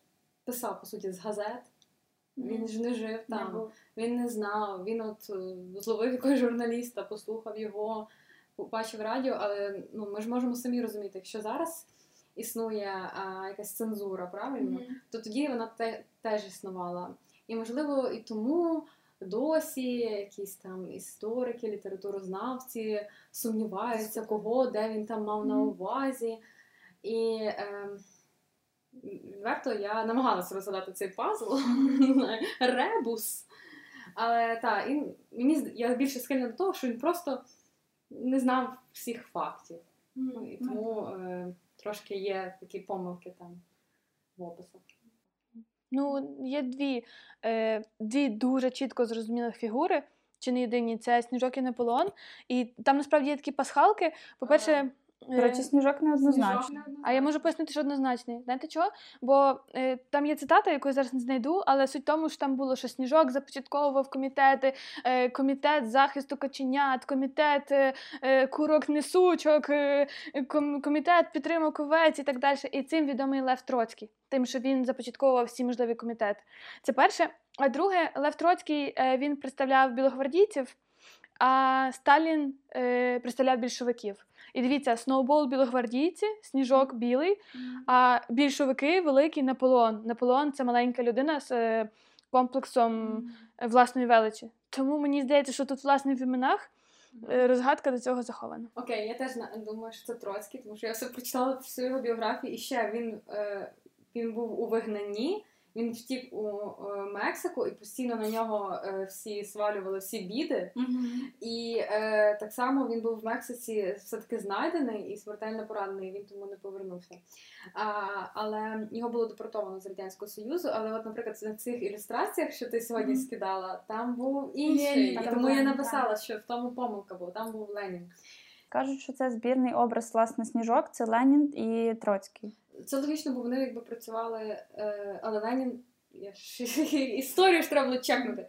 писав, по суті, з газет. Він ж не жив там. Він не знав, він от е, зловив якогось журналіста, послухав його, побачив радіо, але ну, ми ж можемо самі розуміти, якщо зараз існує а, якась цензура, правильно, то тоді вона те, теж існувала. І, можливо, і тому досі якісь там історики, літературознавці сумніваються, кого, де він там мав на увазі. І е, відверто я намагалася розгадати цей пазл, ребус. Але так, і мені я більше схильна до того, що він просто не знав всіх фактів. Ну, і тому е, трошки є такі помилки там в описах. Ну, є дві, е, дві дуже чітко зрозумілих фігури, чи не єдині, це Сніжок і Наполеон. І там насправді є такі пасхалки. По-перше, е, Коротше, сніжок неоднозначно. А я можу пояснити, що однозначний. Знаєте чого? Бо е, там є цитата, яку я зараз не знайду, але суть в тому, що там було, що Сніжок започатковував комітети, е, комітет захисту каченят, комітет е, е, курок несучок, е, ком- комітет підтримок овець і так далі. І цим відомий Лев Троцький, тим, що він започатковував всі можливі комітети. Це перше. А друге, Лев Троцький е, він представляв білогвардійців, а Сталін е, представляв більшовиків. І дивіться, сноубол білогвардійці, сніжок білий, а більшовики великий Наполеон. Наполеон це маленька людина з е, комплексом власної величі. Тому мені здається, що тут, власне, в іменах е, розгадка до цього захована. Окей, я теж думаю, що це Троцький, тому що я все прочитала всю його біографію, і ще він, е, він був у вигнанні, він втік у е, Мексику, і постійно на нього е, всі свалювали всі біди. І е, так само він був в Мексиці все-таки знайдений і смертельно поранений, він тому не повернувся. А, але його було депортовано з Радянського Союзу. Але, от, наприклад, на цих ілюстраціях, що ти сьогодні Мгм. скидала, там був інший. І там тому я написала, що в тому помилка була, там був Ленін. Кажуть, що це збірний образ, власне, сніжок, це Ленін і Троцький. Це логічно, бо вони якби працювали, е, але Ленін. Я ж історію ж треба було чекнути.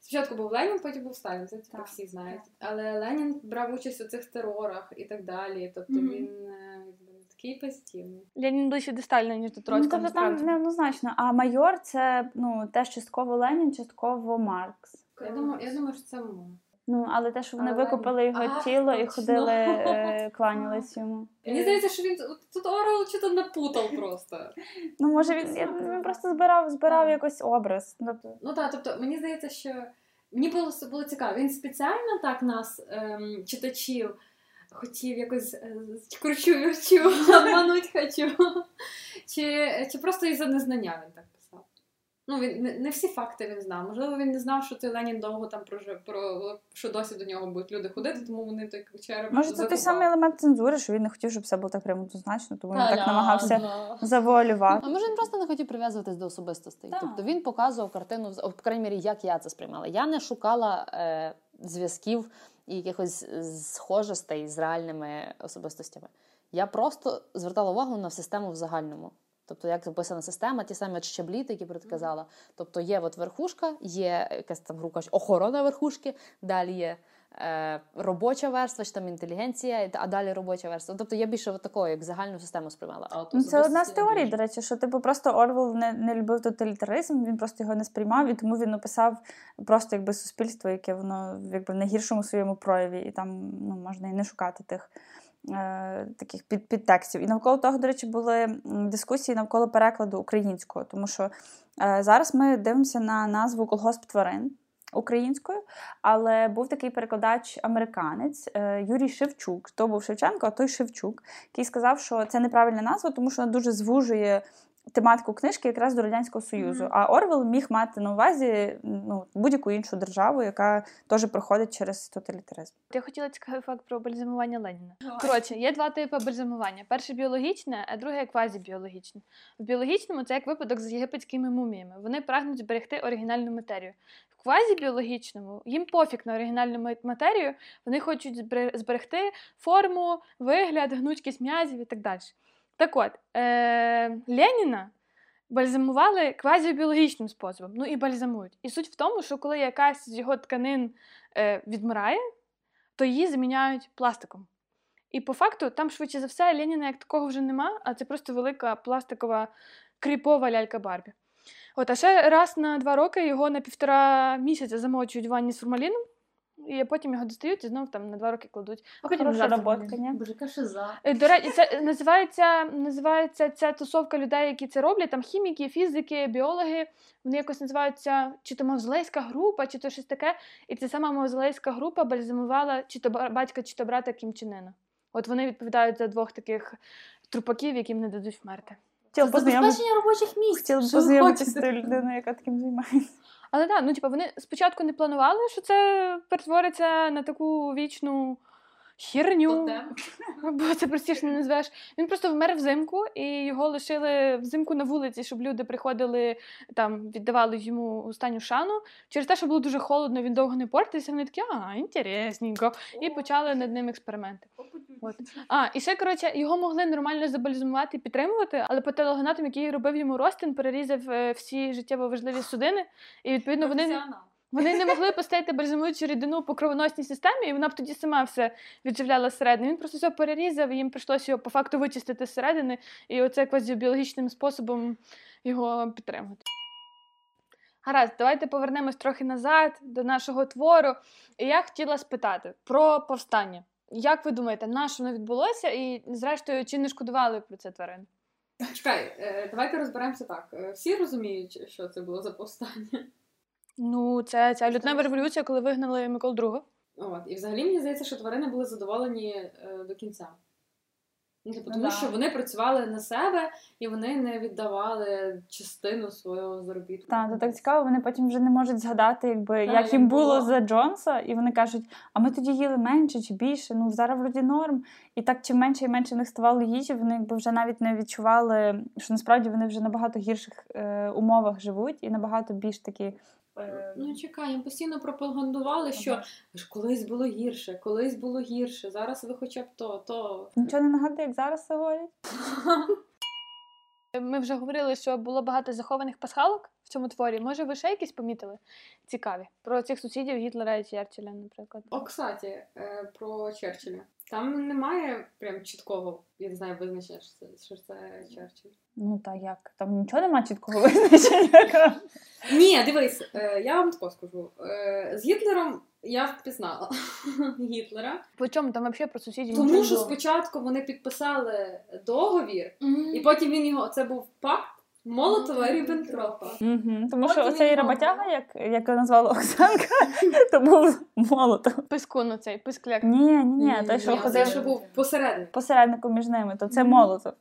Спочатку був Ленін, потім був Сталін, це типу, Так, всі знають. так. Але Ленін брав участь у цих терорах і так далі. Тобто Мгм. він е, якби, такий позитивний. Ленін ближче до Сталіна, ніж до Ну, Троцького. тобто там неоднозначно. А майор це ну, теж частково Ленін, частково Маркс. Я думаю, я думаю, що це мама. Ну, але те, що вони Але викупили його А, тіло і ходили, е, кланялись йому. Мені здається, що він тут- Орел чи то напутав просто. Ну, може, він, я- він просто збирав, збирав якийсь образ. Тобто, Ну так, тобто мені здається, що мені було, було цікаво. Він спеціально так нас, ем, читачів, хотів якось е, кручу вірчу, обмануть хочу. Чи, чи просто із-за незнання він так? Ну, він не, не всі факти він знав. Можливо, він не знав, що той Ленін довго там прожив, про що досі до нього будуть люди ходити, тому вони той череп може, це той самий елемент цензури, що він не хотів, щоб все було так прямо однозначно, тому він так намагався А завуалювати. може він просто не хотів прив'язуватись до особистостей. Так. Тобто він показував картину, в- крайній мірі, як я це сприймала. Я не шукала е, зв'язків і якихось е, схожостей з реальними особистостями. Я просто звертала увагу на систему в загальному. Тобто, як записана система, ті самі от щаблі, які ти казала. Тобто є от верхушка, є якась там грубо кажучи, охорона верхушки, далі є е, робоча верства, чи там інтелігенція, а далі робоча верства. Тобто я більше от такого, як загальну систему сприймала. А от Ну, це одна з теорій, Андрій. до речі, що типу просто Орвел не, не любив тоталітаризм, він просто його не сприймав, і тому він описав просто якби суспільство, яке воно якби в найгіршому своєму прояві, і там ну, можна і не шукати тих. Е, Таких під, підтекстів. І навколо того, до речі, були дискусії навколо перекладу українського, тому що е, зараз ми дивимося на назву колгосп тварин українською, але був такий перекладач американець е, Юрій Шевчук. То був Шевченко, а той Шевчук, який сказав, що це неправильна назва, тому що вона дуже звужує тематику книжки якраз до Радянського Союзу. Мгм. А Орвел міг мати на увазі ну, будь-яку іншу державу, яка теж проходить через тоталітаризм. Я хотіла цікавий факт про бальзамування Леніна. Коротше, є два типи бальзамування: перше біологічне, а друге квазібіологічне. В біологічному це як випадок з єгипетськими муміями. Вони прагнуть зберегти оригінальну матерію. В квазібіологічному їм пофіг на оригінальну матерію, вони хочуть збере- зберегти форму, вигляд, гнучкість м'язів і так далі. Так от, е- Леніна бальзамували квазібіологічним способом. Ну і бальзамують. І суть в тому, що коли якась з його тканин е, відмирає, то її заміняють пластиком. І по факту там, швидше за все, Леніна як такого вже нема, а це просто велика пластикова кріпова лялька Барбі. От, а ще раз на два роки його на півтора місяця замочують в ванні з формаліном, і потім його достають і знов там на два роки кладуть. А потім Хороша назад роботка, ні? Боже, яка. Е, До речі, це називається, називається ця тусовка людей, які це роблять. Там хіміки, фізики, біологи. Вони якось називаються чи то мавзолейська група, чи то щось таке. І ця сама мавзолейська група бальзамувала чи то ба- батька, чи то брата Кім Чен От вони відповідають за двох таких трупаків, яким не дадуть вмерти. Познайомитися Забезпечення робочих місць. хотіла б познайомитися з тою людиною, яка таким займається. Але так, ну типу, вони спочатку не планували, що це перетвориться на таку вічну херню. Бо це простіше не назвеш. Він просто вмер взимку, і його лишили взимку на вулиці, щоб люди приходили там, віддавали йому останню шану. Через те, що було дуже холодно, він довго не портився. Вони такі, а, інтересненько. І почали над ним експерименти. От. А, і ще коротше, його могли нормально забальзамувати і підтримувати, але патологоанатом, який робив йому розтин, перерізав е, всі життєво важливі судини, і відповідно вони. Вони не могли поставити бальзамуючу рідину по кровоносній системі, і вона б тоді сама все відживляла зсередини. Він просто все перерізав, і їм прийшлося його по факту вичистити зсередини, і оце квазібіологічним способом його підтримувати. Гаразд, давайте повернемось трохи назад до нашого твору. І я хотіла спитати про повстання. Як ви думаєте, на що воно відбулося, і зрештою, чи не шкодували про це тварин? Чекай, е, давайте розберемося так. Е, Всі розуміють, що це було за повстання. Ну, це ця лютнева революція, коли вигнали Микол II. От. І взагалі мені здається, що тварини були задоволені е, до кінця. Ну, типу, Ну тому да. що вони працювали на себе і вони не віддавали частину свого заробітку. Так, то так цікаво, вони потім вже не можуть згадати, якби Так, як як їм було було. за Джонса, і вони кажуть, а ми тоді їли менше чи більше. Ну зараз вроді норм. І так чим менше і менше в них ставало їжі, вони якби вже навіть не відчували, що насправді вони вже набагато гірших е, умовах живуть і набагато більш такі. Е, Ну чекай, їм постійно пропагандували, що ж колись було гірше, колись було гірше, зараз ви хоча б то, то. Нічого не нагадує, як зараз це говорять. Ми вже говорили, що було багато захованих пасхалок в цьому творі. Може, ви ще якісь помітили цікаві про цих сусідів Гітлера і Черчилля, наприклад. О, кстати, е, про Черчилля. Там немає прям чіткого, я не знаю, визначення, що це, що це Черчилль. Ну та як? Там нічого немає чіткого визначення. Ні, дивись, е, я вам тако скажу. Е, з Гітлером я впізнала Гітлера, По чому там взагалі про сусідів? тому що спочатку вони підписали договір, і потім він його це був пакт Молотова і Ріббентропа. Мгм, Тому що оцей роботяга, як, як його назвала Оксанка, то був молотов. Пискун оцей, пискляк. Ні, ні, ні, той, що ходив це що був посередник. посередником між ними, то це молотов.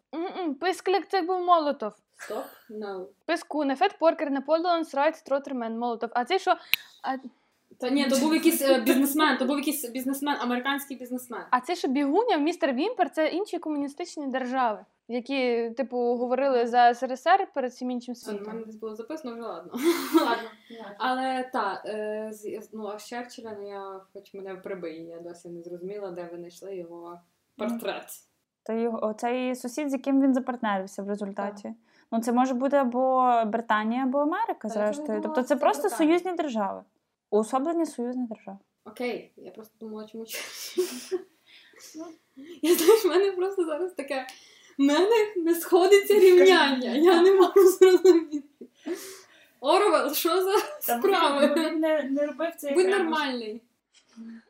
Пискляк це був Молотов. Стоп, no. Пискун, Ефет Поркер, Наполеон, Срайт, Стротермен, Молотов. А цей що? А, Та ні, то був якийсь е, бізнесмен, то був якийсь бізнесмен, американський бізнесмен. а це що бігуня, містер Вімпер це інші комуністичні держави, які, типу, говорили за СРСР перед всім іншим Це в мене десь було записано, вже ладно. ладно. Але так, е, з- ну а з Черчилля, ну я хоч мене прибий, я досі не зрозуміла, де ви знайшли його портрет. То його цей сусід, з яким він запартнерився в результаті. Ну, це може бути або Британія, або Америка, зрештою. Тобто це це просто Британія. союзні держави. Уособлення союзних держав. Окей, я просто думала, чому Я знаєш, в мене просто зараз таке. В мене не сходиться рівняння. Я не можу зрозуміти. Орвел, що за справи? Він не, не робив це Будь нормальний.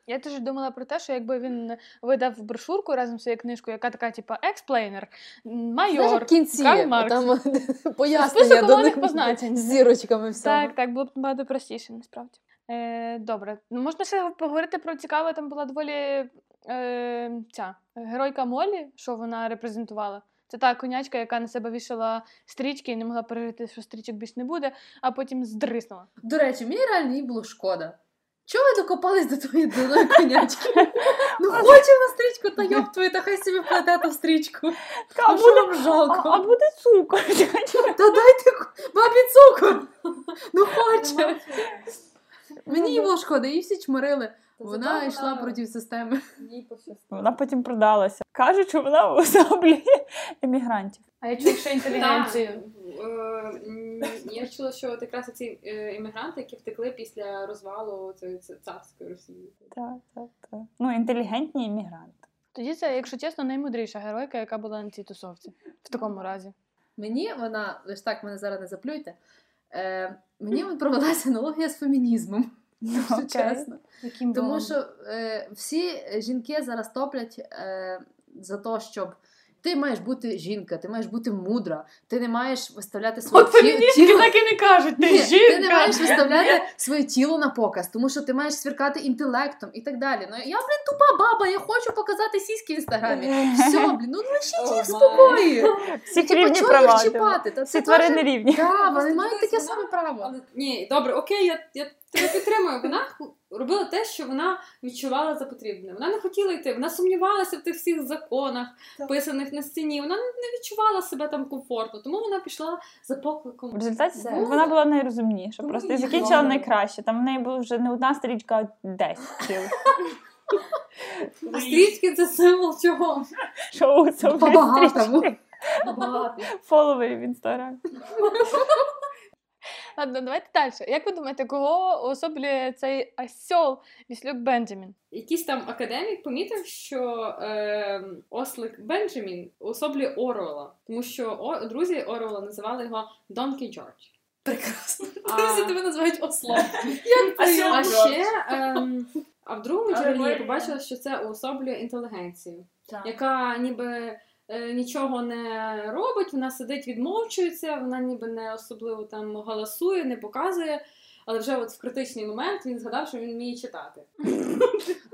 Я теж думала про те, що якби він видав брошурку разом з цією книжкою, яка така, типа, експлейнер, майор. як в кінці Карл Маркс. там пояснення до них позначень. з зірочками всього. Так, так, було б набагато простіше, насправді. Е, добре. Ну, можна ще поговорити про цікаве, там була доволі е, ця геройка Молі, що вона репрезентувала. Це та конячка, яка на себе вішала стрічки і не могла пережити, що стрічок більше не буде, а потім здриснула. До речі, мені реально їй було шкода. Чого ви докопались до твоєї дурної конячки? Ну хоче на стрічку, та йоп твою, та хай собі вкладе ту стрічку. А Ну буде, вам а, а буде цукор. Та дайте бабі цукор. Ну хоче. Мені її було шкода, її всі чмирили. Вона йшла проти системи. Їй пощастило. Вона потім продалася. Кажуть, що вона особлює емігрантів. А я чую ще Так, інтелігенцію. е, Я чула, що от якраз ці е, іммігранти, які втекли після розвалу царської Росії. Так, так, так. Ну, інтелігентні іммігранти. Тоді це, якщо чесно, наймудріша геройка, яка була на цій тусовці. В такому разі. Мені вона, лише так мене зараз не заплюйте. Е, мені провелася аналогія з фемінізмом. Якщо Окей. чесно. Яким Тому богом? що е, всі жінки зараз топлять е, за те, щоб ти маєш бути жінка, ти маєш бути мудра, ти не маєш виставляти своє От тіло. так і не кажуть, ти Ні, жінка! ти не маєш виставляти своє тіло на показ, тому що ти маєш сверкати інтелектом і так далі. Ну я, блін, тупа баба, я хочу показати сіськи в інстаграмі. Все, блін, ну лишіть їх в спокої. Всі Типа, рівні чого права. їх типу. чіпати? Та Всі це тварини рівні. Так, вони мають таке саме право. Ні, добре, окей, я, я тебе підтримую. Вона робила те, що вона відчувала за потрібне. Вона не хотіла йти, вона сумнівалася в тих всіх законах, писаних на стіні. Вона не відчувала себе там комфортно, тому вона пішла за покликом. В результаті Все. вона була найрозумніша. Тому Просто і закінчила добре. найкраще. Там в неї було вже не одна стрічка, а десять. А стрічки це символ чого? Шоу це По-багатому. Фоловері в інстаграмі. Ладно, давайте далі. Як ви думаєте, кого уособлює цей осьол Віслюк Бенджамін? Якийсь там академік помітив, що е, ослик Бенджамін особлює Орвела, тому що о, друзі Орвела називали його Донкі Джордж. Прекрасно. А- Друзі тебе називають ослом. А ще ем, а в другому джерелі я побачила, що це уособлює інтелігенцію, яка ніби нічого не робить, вона сидить, відмовчується, вона ніби не особливо там галасує, не показує. Але вже от в критичний момент він згадав, що він вміє читати.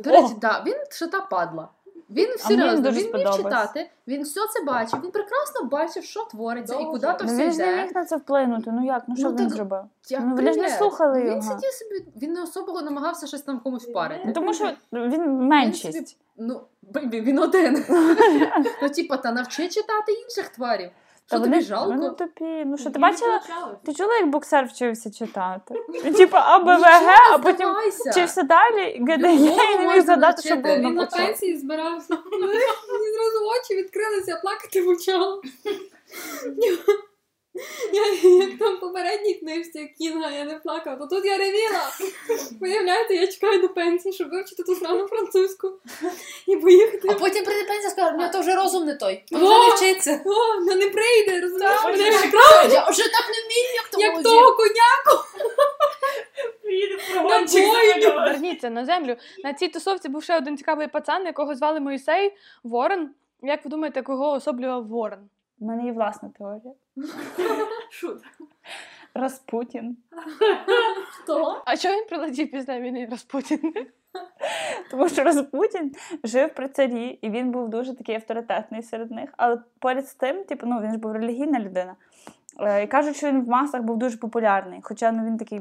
До речі, так, він ще та падла. Він серйозно, він вмів читати, він все це бачив, він прекрасно бачив, що твориться і Дуже. куди то Ну все він ж не міг на це вплинути. Ну як? Ну що Ну, він так- зробив? Як Ну, вони ж не слухали Він його. сидів собі, він не особо намагався щось там комусь впарити. Ну, Тому що він Він собі, ну, блін, він один. ну, типа, та навчи читати інших тварів. Що тобі жалко? вони тупі. Ну що ти бачила? Ти чула, як боксер вчився читати? Типу АБВГ, а потім вчився далі, ГДЄ, і не міг згадати, що було Він на пенсії збирався. Мені зразу очі відкрилися, плакати почала. Я, як там попередній книжці Кінга, я не плакала, то тут я ревіла. Виявляєте, я чекаю до пенсії, щоб вивчити ту саму французьку і поїхати. А потім прийде пенсія і скаже, ну то вже розум не той. Вже не вчиться. О, вона не прийде, розумієш? Мене вже якраз Я вже так не вмію, як тому як того коня. бойню. Верніться на землю. На цій тусовці був ще один цікавий пацан, якого звали Моїсей Ворон. Як ви думаєте, кого особлював Ворон? У мене є власна теорія. Шут. Распутін. Хто? А чого він прилетів після війни Распутін? Тому що Распутін жив при царі, і він був дуже такий авторитетний серед них. Але поряд з тим, типу, ну він ж був релігійна людина. Е, І кажуть, що він в масах був дуже популярний, хоча ну він такий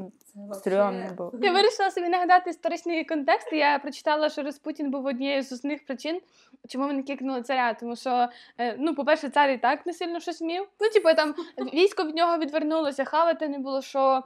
стрьомний був. Я вирішила собі нагадати історичний контекст. і Я прочитала, що Распутін був однією з основних причин, чому вони кикнули царя. Тому що, е, ну, по-перше, цар і так не сильно щось мів. Ну, типу, там військо від нього відвернулося, хавати не було що,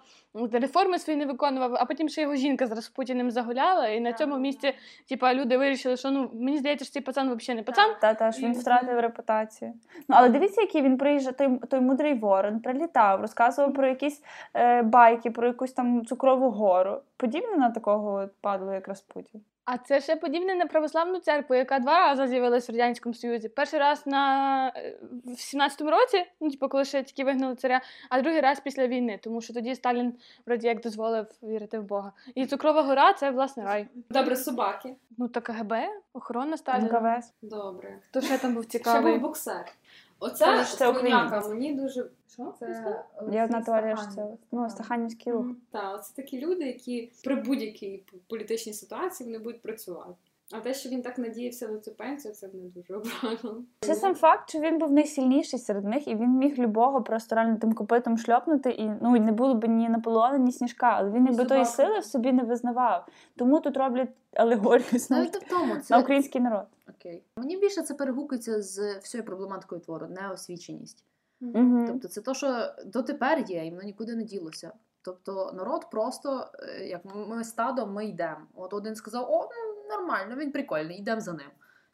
реформи свої не виконував, а потім ще його жінка з Распутіним загуляла, і на цьому місці, типу, люди вирішили, що ну мені здається, що цей пацан взагалі не пацан. Та, та ж він втратив репутацію. Ну але дивіться, який він приїжджав, той, той мудрий ворон, прилітав, розказував про якісь е, байки, про якусь там цукрову гору. Подібне на такого от падлу, як Распутін. А це ще подібне на православну церкву, яка два рази з'явилась в Радянському Союзі. Перший раз на е, в 17-му році, ну типу, коли ще тільки вигнали царя, а другий раз після війни, тому що тоді Сталін вроді як дозволив вірити в Бога. І цукрова гора це власне рай. Добре, собаки. Ну та КГБ, охорона Сталіна. НКВС. Добре. Хто ще там був цікавий Ще був боксер. Оце ж це коняка мені дуже. Що? Це Я одна товариш, це ну, Стаханівський рух. Так, це такі люди, які при будь-якій політичній ситуації вони будуть працювати. А те, що він так надіявся на цю пенсію, це не дуже образно. Це сам факт, що він був найсильніший серед них, і він міг любого просто реально тим копитом шльопнути, і ну не було б ні Наполеона, ні сніжка, але він якби тої сили в собі не визнавав. Тому тут роблять алегорію знову ж в тому. на український народ. Окей. Мені більше це перегукується з всією проблематикою твору, неосвіченість. Угу. Тобто це те, що дотепер є, і воно нікуди не ділося. Тобто народ просто, е, як ми стадом, ми йдемо. От один сказав: о, ну нормально, він прикольний, йдемо за ним.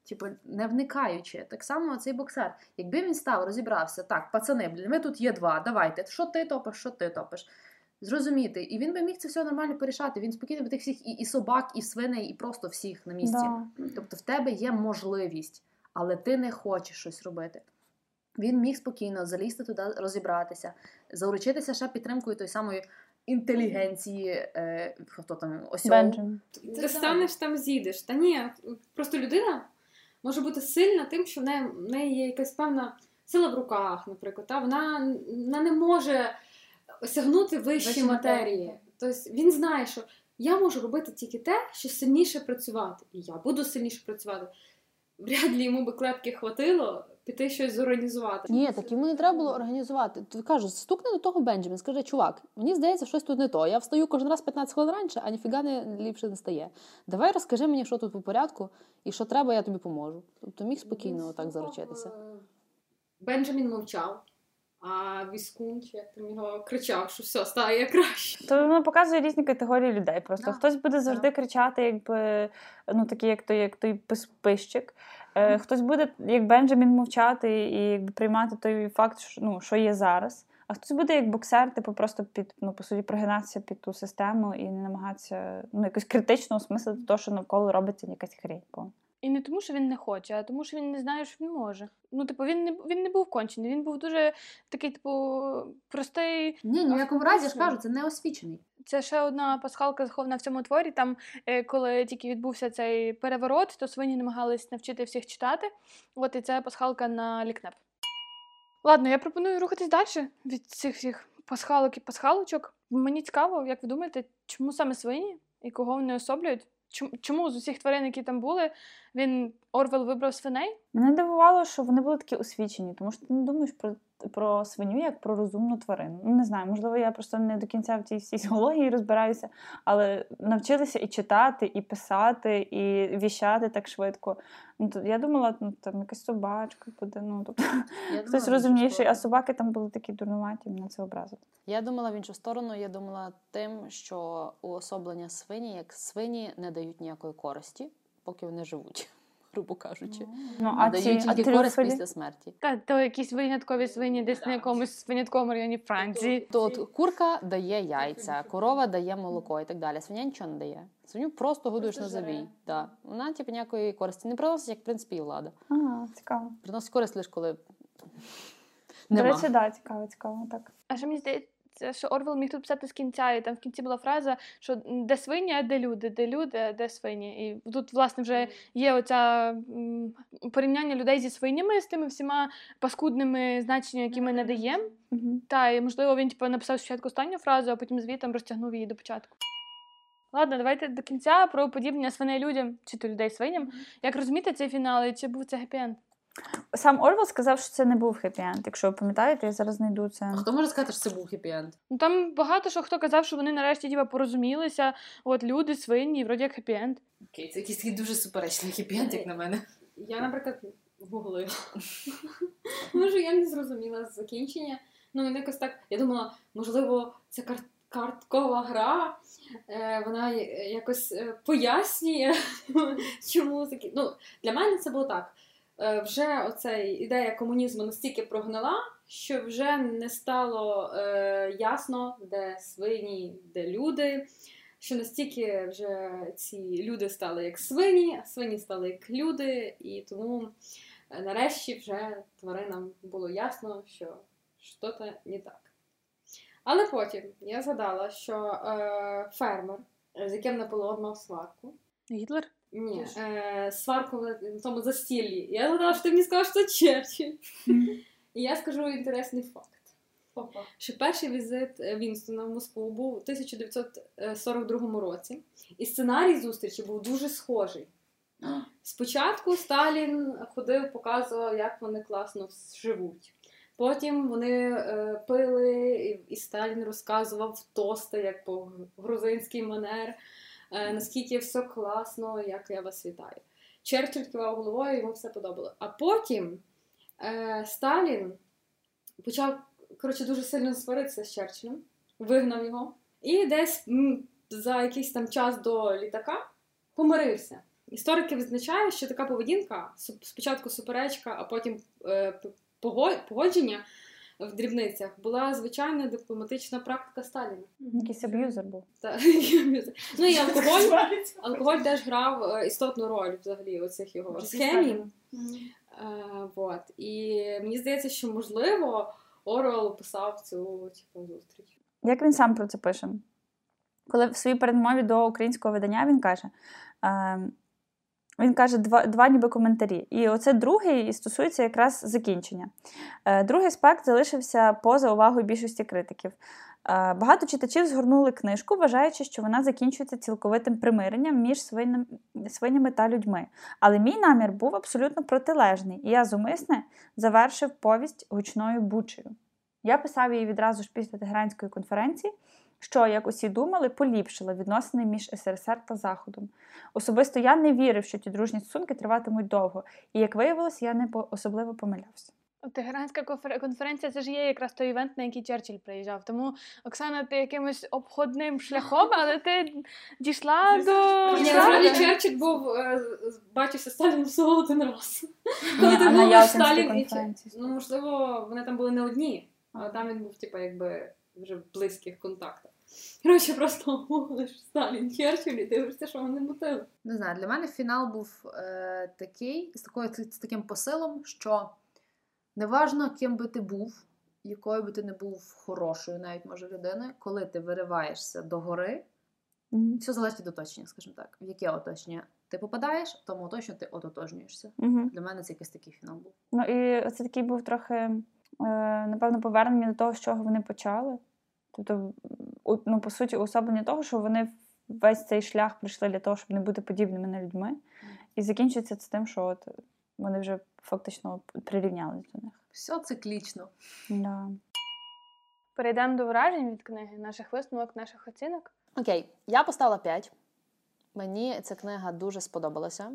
Типу, не вникаючи. Так само цей боксер. Якби він став, розібрався, так, пацани, блін, ми тут є два, давайте, що ти топиш, що ти топиш. Зрозуміти. І він би міг це все нормально порішати. Він спокійно би тих всіх і, і собак, і свиней, і просто всіх на місці. Да. Тобто в тебе є можливість, але ти не хочеш щось робити. Він міг спокійно залізти туди, розібратися, заручитися ще підтримкою тої самої інтелігенції, е, хто там. Бенджамін. Ти станеш там з'їдеш. Та ні, просто людина може бути сильна тим, що в неї, в неї є якась певна сила в руках, наприклад. Та? Вона, вона не може осягнути вищі Вищі матерії. Тобто він знає, що я можу робити тільки те, що сильніше працювати. І я буду сильніше працювати. Вряд ли йому би клепки хватило піти щось зорганізувати. Ні, так йому не треба було організувати. Ти кажу, стукни до того Бенджамін, скажи, чувак, мені здається, щось тут не то. Я встаю кожен раз 15 хвилин раніше, а ніфіга не ліпше не стає. Давай розкажи мені, що тут по порядку, і що треба, я тобі поможу. Тобто міг спокійно отак заручитися. Бенджамін мовчав, а Віскун, як там його кричав, що все, стає краще. То воно показує різні категорії людей. Просто Да. хтось буде завжди кричати, якби ну такий, як той, як той пищик. Е, хтось буде, як Бенджамін, мовчати і якби приймати той факт, що, ну, що є зараз. А хтось буде як боксер, типу, просто під ну по суті прогинатися під ту систему і не намагатися ну якось критично осмислити те, що навколо робиться якась хрень. І не тому, що він не хоче, а тому, що він не знає, що він може. Ну, типу, він не він не був кончений, він був дуже такий, типу, простий. Ні, ні в якому разі я ж кажу, це неосвічений. Це ще одна пасхалка захована в цьому творі. Там, е, коли тільки відбувся цей переворот, то свині намагались навчити всіх читати. От і це пасхалка на лікнеп. Ладно, я пропоную рухатись далі від цих всіх пасхалок і пасхалочок. Мені цікаво, як ви думаєте, чому саме свині і кого вони особлюють? Чому з усіх тварин, які там були, він Орвел вибрав свиней? Мене дивувало, що вони були такі освічені, тому що ти не думаєш про, про свиню як про розумну тварину. Ну, не знаю, можливо, я просто не до кінця в цій всій зоології розбираюся, але навчилися і читати, і писати, і віщати так швидко. Ну, то я думала, ну там якась собачка буде. Ну, тобто, Я хтось думала, розумніший, а собаки там були такі дурнуваті, мене це образило. Я думала в іншу сторону. Я думала тим, що уособлення свині, як свині не дають ніякої користі, поки вони живуть, грубо кажучи. Ну, А дають ці а тільки користь після смерті. Та то якісь виняткові свині десь на якомусь винятковому районі Франції. То от курка дає яйця, корова дає молоко і так далі. Свиня нічого не дає. Свиню просто годуєш на забій. Да. Вона типу ніякої користі не приносить, як в принципі і влада. Ага, цікаво. Приносить користь лише коли До нема. речі, да, цікаво, цікаво, так. А ще мені здається, що Орвел міг тут писати з кінця, і там в кінці була фраза, що де свині, а де люди, де люди, а де свині. І тут, власне, вже є оця порівняння людей зі свинями з тими всіма паскудними значеннями, які ми надаємо. Угу. Та, і можливо, він типу, написав спочатку останню фразу, а потім звітом розтягнув її до початку. Ладно, давайте до кінця про подібне свиней людям чи то людей свиням. Як розуміти цей фінал, і чи був це гепі-енд? Сам Орвел сказав, що це не був хеппі-енд. Якщо ви пам'ятаєте, я зараз знайду це. А хто може сказати, що це був хеппі-енд? Ну там багато що хто казав, що вони нарешті типу, порозумілися. От люди, свині, і вроді як хеппі-енд. Окей, це якийсь такий дуже суперечний хеппі-енд, як на мене. Я, наприклад, гуглила. Може, я не зрозуміла закінчення. Ну, він якось так. Я думала, можливо, це кар- карткова гра. Е, вона якось е, пояснює, чому такі. Ну, для мене це було так. Е, вже оцей ідея комунізму настільки прогнила, що вже не стало е, ясно, де свині, де люди. Що настільки вже ці люди стали як свині, а свині стали як люди, і тому е, нарешті вже тваринам було ясно, що щось не так. Але потім я згадала, що е, фермер, з яким Наполеон мав сварку, Гітлер? Ні, е, сварку на на тому застіллі. Я згадала, що ти мені сказав, що це Черчилль. І я скажу інтересний факт. Що перший візит е, Вінстона в Москву був у 1942 році, і сценарій зустрічі був дуже схожий. Спочатку Сталін ходив, показував, як вони класно живуть. Потім вони е, пили, і, Сталін розказував тости, як по грузинський манер, е, наскільки все класно, як я вас вітаю. Черчилль кивав головою, йому все подобало. А потім е, Сталін почав коротше, дуже сильно сваритися з Черчиллем, вигнав його, і десь м, за якийсь там час до літака помирився. Історики відзначають, що така поведінка спочатку суперечка, а потім е, погодження в дрібницях була звичайна дипломатична практика Сталіна. Якийсь аб'юзер був. Та, ну і алкоголь, алкоголь теж грав е, істотну роль взагалі оцих його схемі. Е, вот. І мені здається, що можливо Орвел описав цю типу, зустріч. Як він сам про це пише? Коли в своїй передмові до українського видання він каже. Він каже два, два ніби коментарі. І оце другий стосується якраз закінчення. Е, другий аспект залишився поза увагою більшості критиків. Е, багато читачів згорнули книжку, вважаючи, що вона закінчується цілковитим примиренням між свиням, свинями та людьми. Але мій намір був абсолютно протилежний, і я зумисне завершив повість гучною бучею. Я писав її відразу ж після Тегеранської конференції, що, як усі думали, поліпшила відносини між СРСР та Заходом. Особисто я не вірив, що ті дружні стосунки триватимуть довго, і як виявилось, я не по- особливо помилявся. Тегеранська конференція це ж є якраз той івент, на який Черчилль приїжджав. Тому, Оксана, ти якимось обходним шляхом, але ти дійшла до. Насправді Черчилль був е, бачився Сталіном всього один раз. Коли ти був Сталін. Ну, можливо, вони там були не одні, але там він був, типу, якби вже в близьких контактах. Коротше, просто гуглиш Сталін, Черчилль і дивишся, що вони мутили. Не знаю, для мене фінал був е, такий, з, такою, з таким посилом, що неважно, ким би ти був, якою би ти не був хорошою, навіть може людиною, коли ти вириваєшся до гори, Мгм. все залежить від оточення, скажімо так. В яке оточення ти попадаєш, в тому оточенню ти ототожнюєшся. Мгм. Для мене це якийсь такий фінал був. Ну і це такий був трохи, е, напевно, повернення до того, з чого вони почали. Тобто, ну, по суті, уособлення того, що вони весь цей шлях пройшли для того, щоб не бути подібними на людьми. І закінчується це тим, що от вони вже фактично прирівнялись до них. Все циклічно. Да. Перейдемо до вражень від книги, наших висновок, наших оцінок. Окей, я поставила 5. Мені ця книга дуже сподобалася.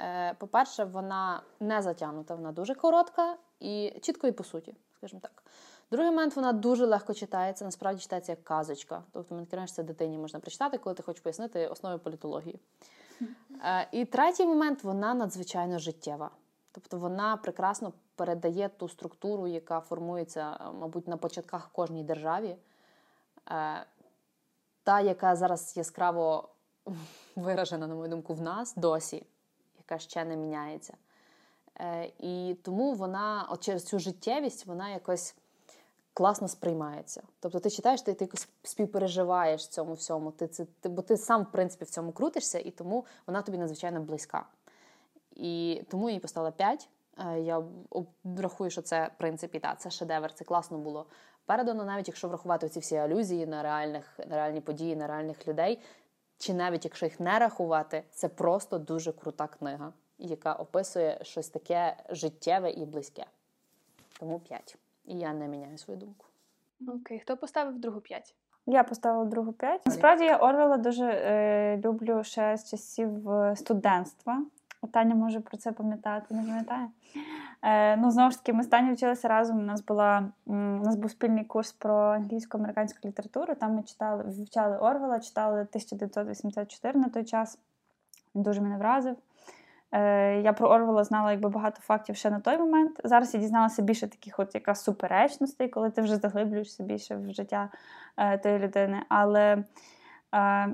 Е, По-перше, вона не затягнута, вона дуже коротка і чітко і по суті, скажімо так. Другий момент, вона дуже легко читається, насправді читається як казочка. Тобто, мені кажеш, це дитині можна прочитати, коли ти хочеш пояснити основи політології. Е, І третій момент, вона надзвичайно життєва. Тобто вона прекрасно передає ту структуру, яка формується, е, мабуть, на початках в кожній державі. Е, Та, яка зараз яскраво виражена, на мою думку, в нас досі, яка ще не міняється. І тому вона, от через цю життєвість, вона якось класно сприймається. Тобто ти читаєш, ти, ти якось співпереживаєш цьому всьому, ти, це, ти, бо ти сам, в принципі, в цьому крутишся, і тому вона тобі надзвичайно близька. І тому я їй поставила 5. Е, Я рахую, що це, в принципі, та, це шедевр, це класно було передано, навіть якщо врахувати ці всі алюзії на, реальних, на реальні події, на реальних людей, чи навіть якщо їх не рахувати, це просто дуже крута книга, яка описує щось таке життєве і близьке. Тому 5. І я не міняю свою думку. Окей, хто поставив другу п'ять? Я поставила другу п'ять. Насправді я Орвела дуже е, люблю ще з часів е, студентства. Таня може про це пам'ятати, не пам'ятає. Е, ну, знову ж таки, ми з Таню вчилися разом. У нас, була, у нас був спільний курс про англійсько-американську літературу. Там ми читали, вивчали Орвела, читали 1984 на той час. Дуже мене вразив. Е, Я про Орвела знала якби багато фактів ще на той момент. Зараз я дізналася більше таких от якраз суперечностей, коли ти вже заглиблюєшся більше в життя е, тої людини. Але е,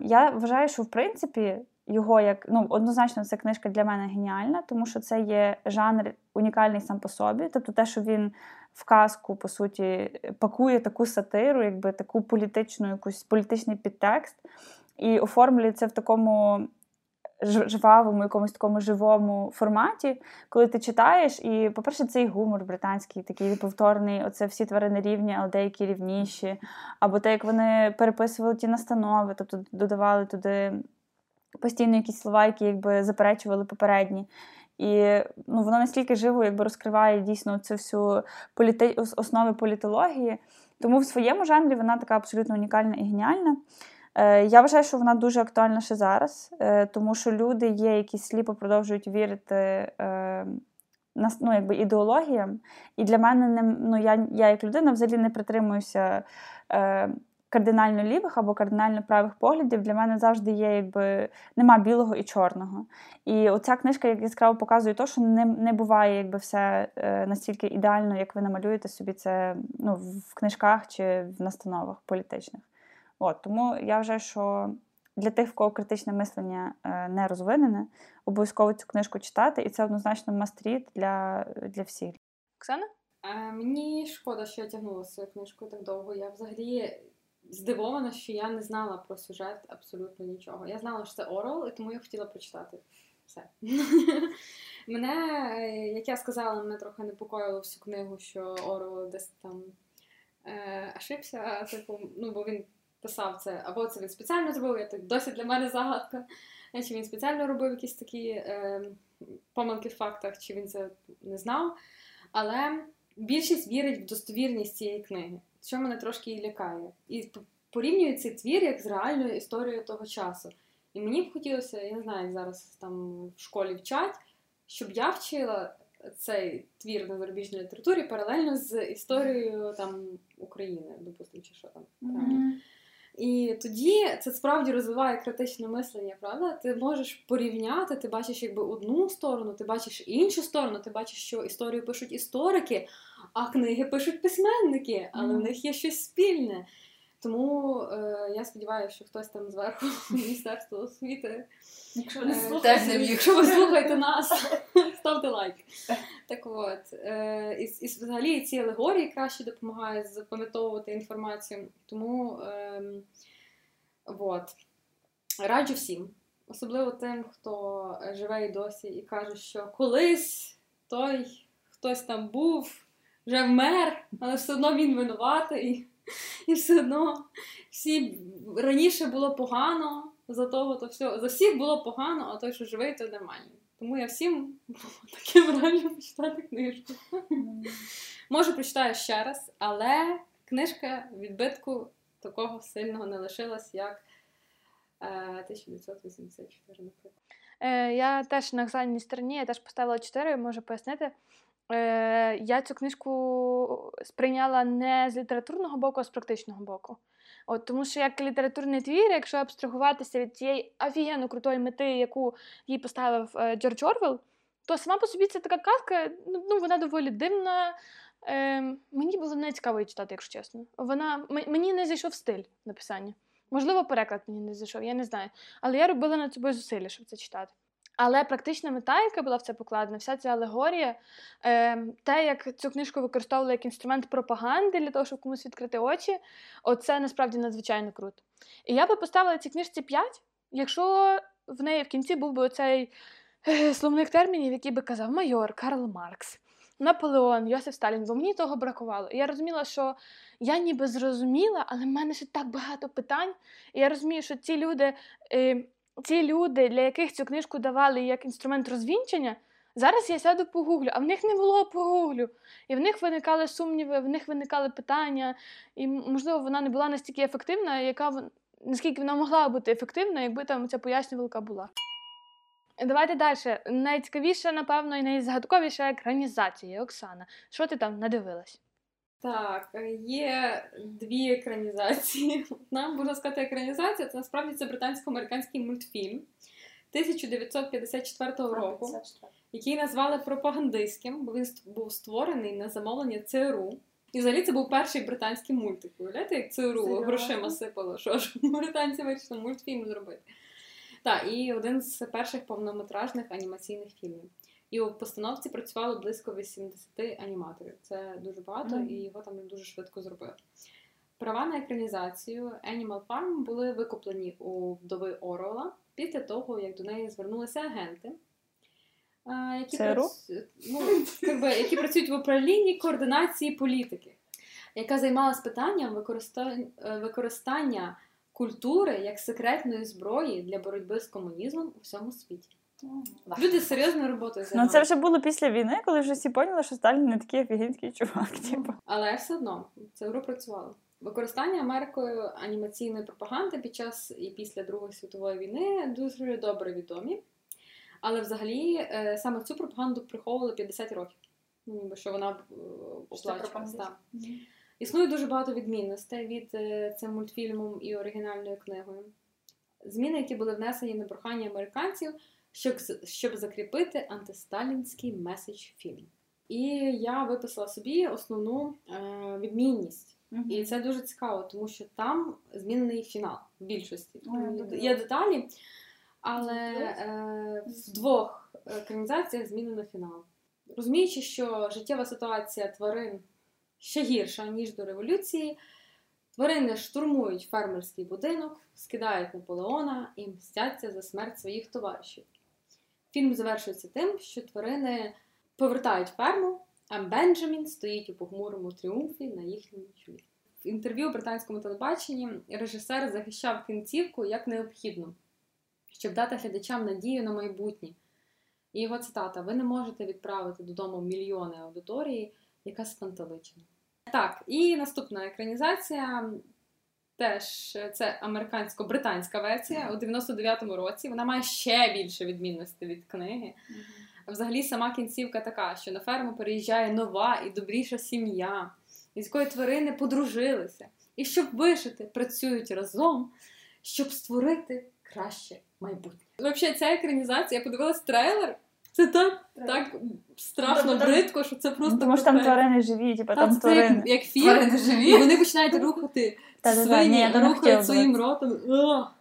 я вважаю, що в принципі його як ну однозначно ця книжка для мене геніальна, тому що це є жанр унікальний сам по собі. Тобто, те, що він в казку по суті пакує таку сатиру, якби таку політичну, якусь політичний підтекст, і оформлює це в такому. Жвавому, якомусь такому живому форматі, коли ти читаєш, і, по-перше, цей гумор британський, такий повторний, оце всі тварини рівні, але деякі рівніші. Або те, як вони переписували ті настанови, тобто додавали туди постійно якісь слова, які якби заперечували попередні. І ну, воно настільки живо якби розкриває дійсно цю всю політи... основи політології. Тому в своєму жанрі вона така абсолютно унікальна і геніальна. Е, Я вважаю, що вона дуже актуальна ще зараз, е, тому що люди є, які сліпо продовжують вірити е, ну, якби ідеологіям. І для мене не, ну, я, я як людина взагалі не притримуюся. Кардинально лівих або кардинально правих поглядів для мене завжди є, якби нема білого і чорного. І оця книжка як яскраво показує те, що не не буває якби все настільки ідеально, як ви намалюєте собі це ну, в книжках чи в настановах політичних. От, Тому я вважаю, що для тих, в кого критичне мислення е, не розвинене, обов'язково цю книжку читати, і це однозначно мастріт для, для всіх. Оксана? А, мені шкода, що я тягнула свою книжку так довго. Я взагалі здивована, що я не знала про сюжет абсолютно нічого. Я знала, що це Орел, і тому я хотіла прочитати все. Мене, як я сказала, мене трохи непокоїло всю книгу, що Орел десь там е, ошибся, типу, ну, бо він писав це, або це він спеціально зробив, я так досі для мене загадка. Чи він спеціально робив якісь такі е, помилки в фактах, чи він це не знав. Але більшість вірить в достовірність цієї книги що мене трошки і лякає. І порівнює цей твір як з реальною історією того часу. І мені б хотілося, я не знаю, як зараз там в школі вчать, щоб я вчила цей твір на зарубіжній літературі паралельно з історією там України, допустимо, чи що там. Mm-hmm. І тоді це справді розвиває критичне мислення, правда? Ти можеш порівняти, ти бачиш якби одну сторону, ти бачиш іншу сторону, ти бачиш, що історію пишуть історики, а книги пишуть письменники, але mm. в них є щось спільне. Тому е, я сподіваюся, що хтось там зверху Міністерства освіти. Якщо не е, слухаєте, якщо ви слухаєте нас, ставте лайк. Так от, е, і, і взагалі ці алегорії краще допомагають запам'ятовувати інформацію. Тому е, от, раджу всім, особливо тим, хто живе і досі, і каже, що колись той хтось там був, вже вмер, але все одно він винуватий. І все одно всі раніше було погано, за того то все. За всіх було погано, а той, що живий, то нормально. Тому я всім таким раджу почитати книжку. Може, прочитаю ще раз, але книжка відбитку такого сильного не лишилась, як 1984, е, наприклад. Е, Я теж на екзальній стороні, я теж поставила 4, можу пояснити. Е, Я цю книжку сприйняла не з літературного боку, а з практичного боку. От, Тому що як літературний твір, якщо абстрагуватися від тієї офігенно крутої мети, яку їй поставив е, Джордж Орвел, то сама по собі це така казка, ну, ну вона доволі дивна. Е, Мені було не цікаво її читати, якщо чесно. Вона Мені не зайшов стиль написання. Можливо, переклад мені не зайшов, я не знаю. Але я робила над собою зусилля, щоб це читати. Але практична мета, яка була в це покладена, вся ця алегорія, е, те, як цю книжку використовували як інструмент пропаганди для того, щоб комусь відкрити очі, оце насправді надзвичайно круто. І я би поставила цій книжці 5, якщо в неї в кінці був би оцей е, словник термінів, який би казав майор Карл Маркс. Наполеон, Йосиф Сталін, бо мені того бракувало. І я розуміла, що я ніби зрозуміла, але в мене ще так багато питань. І я розумію, що ці люди е, ті люди, для яких цю книжку давали як інструмент розвінчення, зараз я сяду по гуглю, а в них не було по гуглю. І в них виникали сумніви, в них виникали питання, і, можливо, вона не була настільки ефективна, яка наскільки вона могла бути ефективна, якби там ця пояснювалка була. Давайте далі. Найцікавіше, напевно, і найзагадковіша екранізація Оксана. Що ти там надивилась? Так, є дві екранізації. Нам можна сказати, екранізація це насправді це британсько-американський мультфільм. 1954 року, який назвали пропагандистським, бо він був створений на замовлення ЦРУ. І взагалі це був перший британський мультик. Уявляєте, як ЦРУ грошима сипало, що ж британці вирішили мультфільм зробити. Так, і один з перших повнометражних анімаційних фільмів. І у постановці працювало близько 80 аніматорів. Це дуже багато, Мгм. і його там дуже швидко зробили. Права на екранізацію Animal Farm були викуплені у вдови Орвела після того, як до неї звернулися агенти, які, прац- ну, якби, які працюють в управлінні координації політики, яка займалась питанням використання, використання культури як секретної зброї для боротьби з комунізмом у всьому світі. Люди з серйозною роботою Ну це вже було після війни, коли вже всі поняли, що Сталін не такий офігенський чувак. Типу. Але все одно ЦРУ працювало. Використання Америкою анімаційної пропаганди під час і після Другої світової війни дуже добре відомі. Але взагалі е, саме цю пропаганду приховували 50 років. Ну, ніби що вона е, оплачувалась. пропагандист. Існує дуже багато відмінностей від е, цим мультфільмом і оригінальною книгою. Зміни, які були внесені на прохання американців, щоб, щоб закріпити антисталінський меседж фільму. І я виписала собі основну е, відмінність. І це дуже цікаво, тому що там змінений фінал в більшості. Ой, Є деталі, але е, в двох екранізаціях змінено фінал. Розуміючи, що життєва ситуація тварин ще гірша, ніж до революції, тварини штурмують фермерський будинок, скидають Наполеона і мстяться за смерть своїх товаришів. Фільм завершується тим, що тварини повертають ферму, а Бенджамін стоїть у похмурому тріумфі на їхньому чолі. В інтерв'ю британському телебаченні режисер захищав кінцівку як необхідну, щоб дати глядачам надію на майбутнє. І його цитата: Ви не можете відправити додому мільйони аудиторії, яка спантеличена. Так, і наступна екранізація. Теж це американсько-британська версія у 99-му році. Вона має ще більше відмінностей від книги. Взагалі, сама кінцівка така, що на ферму переїжджає нова і добріша сім'я, із якої тварини подружилися. І щоб вижити, працюють разом, щоб створити краще майбутнє. Взагалі, ця екранізація, я подивилась трейлер. Це так, так страшно Ну, бридко, що це просто. Тому що там тварини живі, типу Та, там це як, тварини. як фільм, Тварини живі. і вони починають рухати Ні, свині, я не хотіла рухають своїм ротом.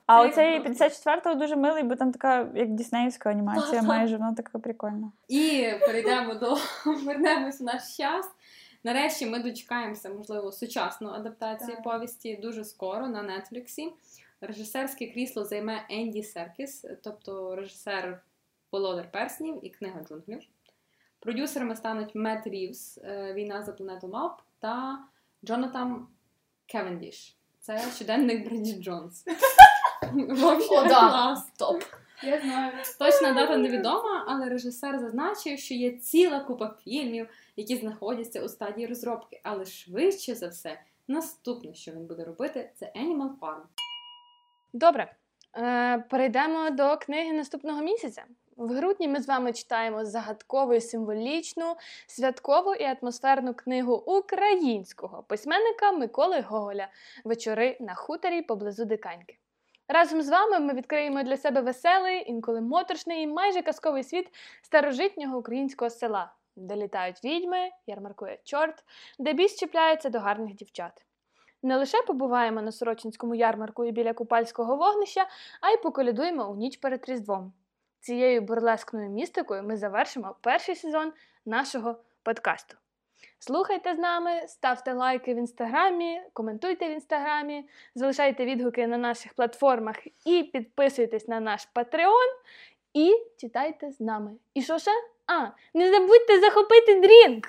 А Це оцей 54-го дуже милий, бо там така, як діснеївська анімація, майже вона така прикольна. І перейдемо до вернемось в наш час. Нарешті ми дочекаємося, можливо, сучасну адаптацію повісті дуже скоро на Нетфліксі. Режисерське крісло займе Енді Серкіс, тобто режисер Володар Перснів і Книга джунглів. Продюсерами стануть Мет Рівс, Війна за планету Мавп та Джонатан Кевендіш. Це щоденник Бриджит Джонс. Вообще О, да. клас. Топ. Я знаю. Точна дата невідома, але режисер зазначив, що є ціла купа фільмів, які знаходяться у стадії розробки. Але швидше за все, наступне, що він буде робити, це Animal Farm. Добре. Е, перейдемо до книги наступного місяця. В грудні ми з вами читаємо загадкову, і символічну, святкову і атмосферну книгу українського письменника Миколи Гоголя Вечори на хуторі поблизу Диканьки. Разом з вами ми відкриємо для себе веселий, інколи моторшний і майже казковий світ старожитнього українського села, де літають відьми, ярмаркує чорт, де біс чіпляється до гарних дівчат. Не лише побуваємо на Сорочинському ярмарку і біля купальського вогнища, а й поколядуємо у ніч перед Різдвом. Цією бурлескною містикою ми завершимо перший сезон нашого подкасту. Слухайте з нами, ставте лайки в інстаграмі, коментуйте в інстаграмі, залишайте відгуки на наших платформах і підписуйтесь на наш Patreon і читайте з нами. І що ще? А, не забудьте захопити drink!